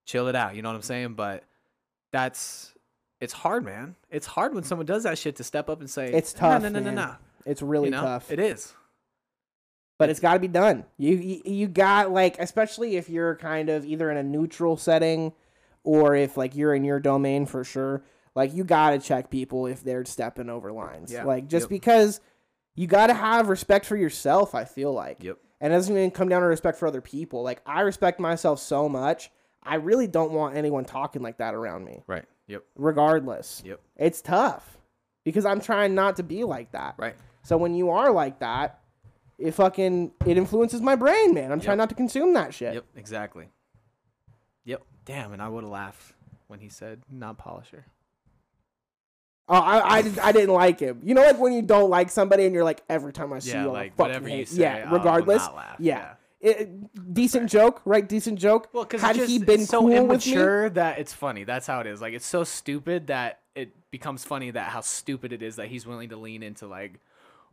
chill it out. You know what I'm saying? But that's it's hard, man. It's hard when someone does that shit to step up and say, It's "No, tough, No, no, no, man. no. It's really You know? tough. It is. but it's got to be done. You, you you got like especially if you're kind of either in a neutral setting or if like you're in your domain for sure. Like you got to check people if they're stepping over lines. Yeah. Like just Yep. because you got to have respect for yourself, I feel like. Yep. And it doesn't even come down to respect for other people. Like I respect myself so much. I really don't want anyone talking like that around me, Right. Yep. regardless. Yep. It's tough because I'm trying not to be like that. Right. So when you are like that, it fucking it influences my brain, man. I'm trying not to consume that shit. Yep, exactly. Yep. Damn, and I would have laughed when he said not polisher. Oh, I, I, I didn't like him. You know, like when you don't like somebody and you're like, every time I see Yeah, you, like fucking whatever you say, yeah, regardless. Yeah. Yeah. It- decent joke, right? Decent joke. Well, because had just, he been so cool with me, immature that it's funny. That's how it is. Like it's so stupid that it becomes funny that how stupid it is that he's willing to lean into like,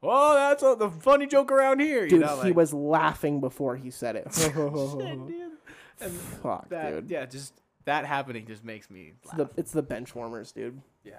oh, that's a, the funny joke around here. Dude, you know, like, he was laughing before he said it. shit, dude. And Fuck, that, dude. yeah, just that happening just makes me It's laugh. the it's the benchwarmers, dude. yeah,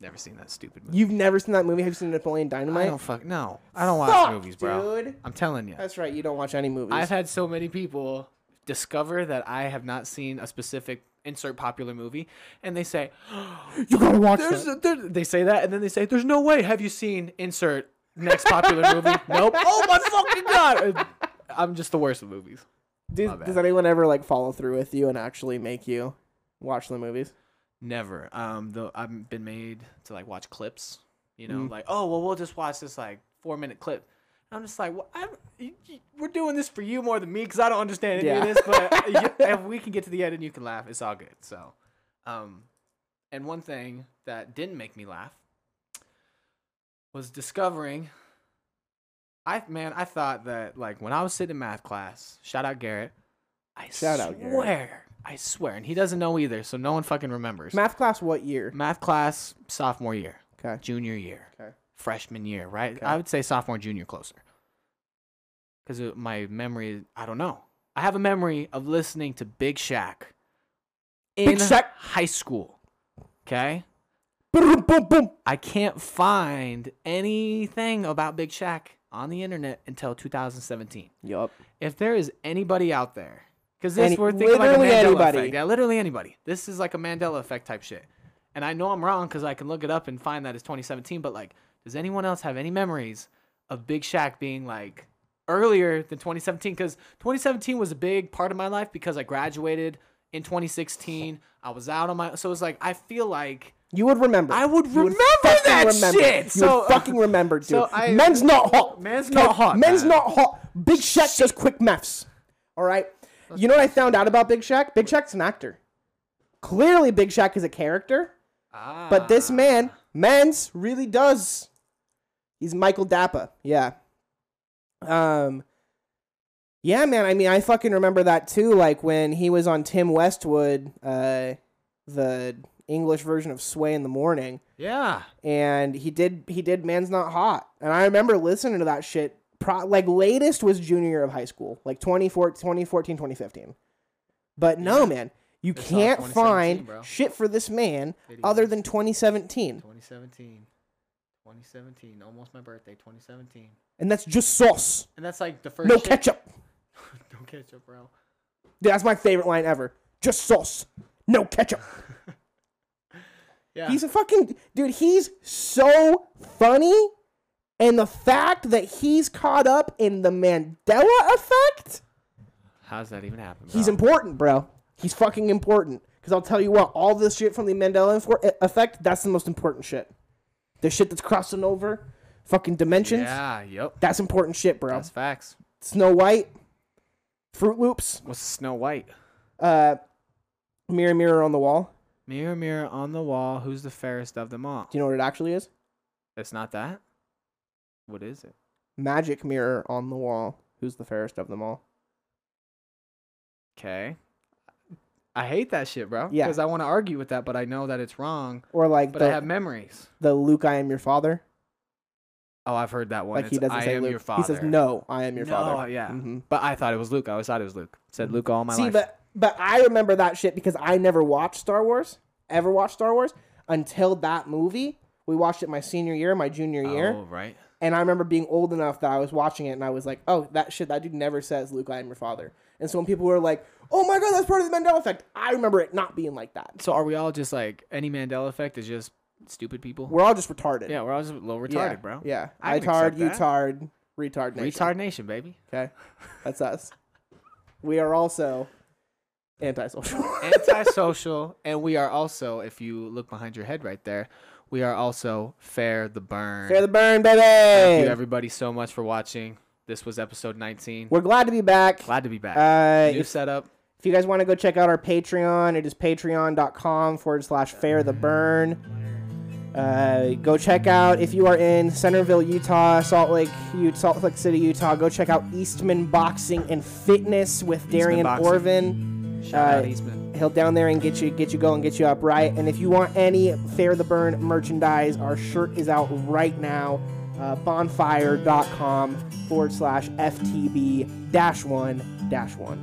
never seen that stupid movie. You've never seen that movie? Have you seen Napoleon Dynamite? I don't fuck no. I don't watch Fuck, movies, bro. Dude. I'm telling you. That's right. You don't watch any movies. I've had so many people discover that I have not seen a specific insert popular movie, and they say, you gotta watch "There's," that. a, there, they say that, and then they say, "There's no way." Have you seen insert next popular movie? nope. Oh my fucking god! I'm just the worst of movies. Does, My bad. does anyone ever like follow through with you and actually make you watch the movies? Never. Um, though I've been made to like watch clips. You know, Mm. like oh well, we'll just watch this like four minute clip. I'm just like, well, I'm, y- y- we're doing this for you more than me because I don't understand any Yeah. of this. But you, if we can get to the end and you can laugh, it's all good. So, um, and one thing that didn't make me laugh was discovering. I man, I thought that like when I was sitting in math class, shout out Garrett. I Shout out Garrett. swear, I swear, and he doesn't know either, so no one fucking remembers. Math class, what year? Math class, sophomore year, Okay. junior year, Okay. freshman year, right? Okay. I would say sophomore, junior, closer. Because my memory, I don't know. I have a memory of listening to Big Shaq in Big Shaq. high school. Okay, Boom, boom, boom. I can't find anything about Big Shaq on the internet until 2017. Yup. If there is anybody out there, because this Any- we're thinking like a literally Mandela anybody. effect. Yeah, literally anybody. This is like a Mandela effect type shit. And I know I'm wrong because I can look it up and find that it's 2017. But like, does anyone else have any memories of Big Shaq being like earlier than 2017? Because 2017 was a big part of my life because I graduated in 2016. I was out on my, so it's like I feel like You would remember. I would remember fucking that remember. shit. You So- would fucking remember, dude. so I- men's not hot. Men's not hot, Men's man. not hot. Big Shaq does quick maths. All right. You know what I found out about Big Shaq? Big Shaq's an actor. Clearly, Big Shaq is a character, Ah. but this Ah. man, men's, really does. He's Michael Dapaah. Yeah. Um. Yeah, man. I mean, I fucking remember that too. Like when he was on Tim Westwood, uh, the English version of Sway in the Morning yeah. and he did he did man's not hot and i remember listening to that shit pro, like latest was junior year of high school like 2014 2014 2015 but no man you It's can't find bro. shit for this man Videos. other than 2017 2017. 2017. Almost my birthday. 2017. and that's just sauce And that's like the first. no shit- ketchup no ketchup, bro. Dude, that's my favorite line ever just sauce no ketchup Yeah. he's a fucking dude he's so funny and the fact that he's caught up in the mandela effect How's that even happen? He's important, bro. He's fucking important. Because I'll tell you what, all this shit from the Mandela Infor- effect, that's the most important shit. The shit that's crossing over, fucking dimensions, Yeah. Yep. that's important shit, bro. That's facts. Snow White, Fruit Loops, What's Snow White? uh, Mirror Mirror on the Wall. Mirror, mirror on the wall, who's the fairest of them all? Do you know what it actually is? It's not that. What is it? Magic Mirror on the Wall. Who's the fairest of them all? Okay. I hate that shit, bro. Yeah. Because I want to argue with that, but I know that it's wrong. Or like But the, I have memories. the Luke, I am your father. Oh, I've heard that one. Like he doesn't I say am Luke. your father. He says, no, I am your No, father. yeah. Mhm. But I thought it was Luke. I always thought it was Luke. It said Luke all my See, life. but but I remember that shit because I never watched Star Wars, ever watched Star Wars until that movie. We watched it my senior year, my junior year, Oh, right. and I remember being old enough that I was watching it and I was like, "Oh, that shit, that dude never says Luke, I am your father." And so when people were like, "Oh my god, that's part of the Mandela effect," I remember it not being like that. So are we all just like any Mandela effect is just stupid people? We're all just retarded. yeah, we're all just a little retarded, yeah, bro. Yeah, I tard, you tard, retard nation. Retard nation, baby. Okay, that's us. we are also antisocial. Antisocial, and we are also, if you look behind your head right there, we are also Fehr the Burn. Fehr the Burn, baby. Thank you everybody so much for watching. This was episode 19. We're glad to be back. Glad to be back. Uh, New if, setup. if you guys want to go check out our Patreon, it is patreon.com forward slash Fehr the Burn. Uh, go check out if you are in Centerville, Utah, Salt Lake, Utah, Salt Lake City, Utah. Go check out Eastman Boxing and Fitness with Darian. Orvin. Shout out uh, Eastman. He'll down there and get you get you going, get you up right. And if you want any Fehr the Burn merchandise, our shirt is out right now. uh, bonfire.com forward slash FTB dash one dash one.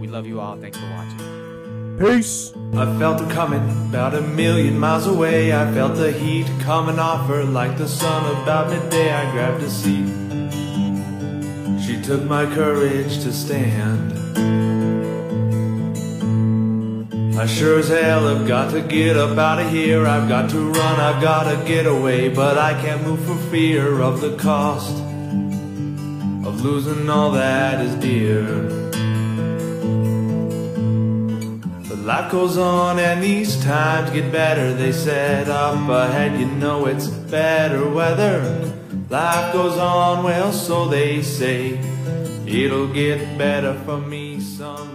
We love you all. Thanks for watching. Peace. I felt it coming about a million miles away. I felt the heat coming off her like the sun about midday. I grabbed a seat. She took my courage to stand. I sure as hell have got to get up out of here. I've got to run, I've got to get away. But I can't move for fear of the cost of losing all that is dear. But life goes on and these times get better. They said up ahead, you know it's better weather. Life goes on, well, so they say. It'll get better for me someday.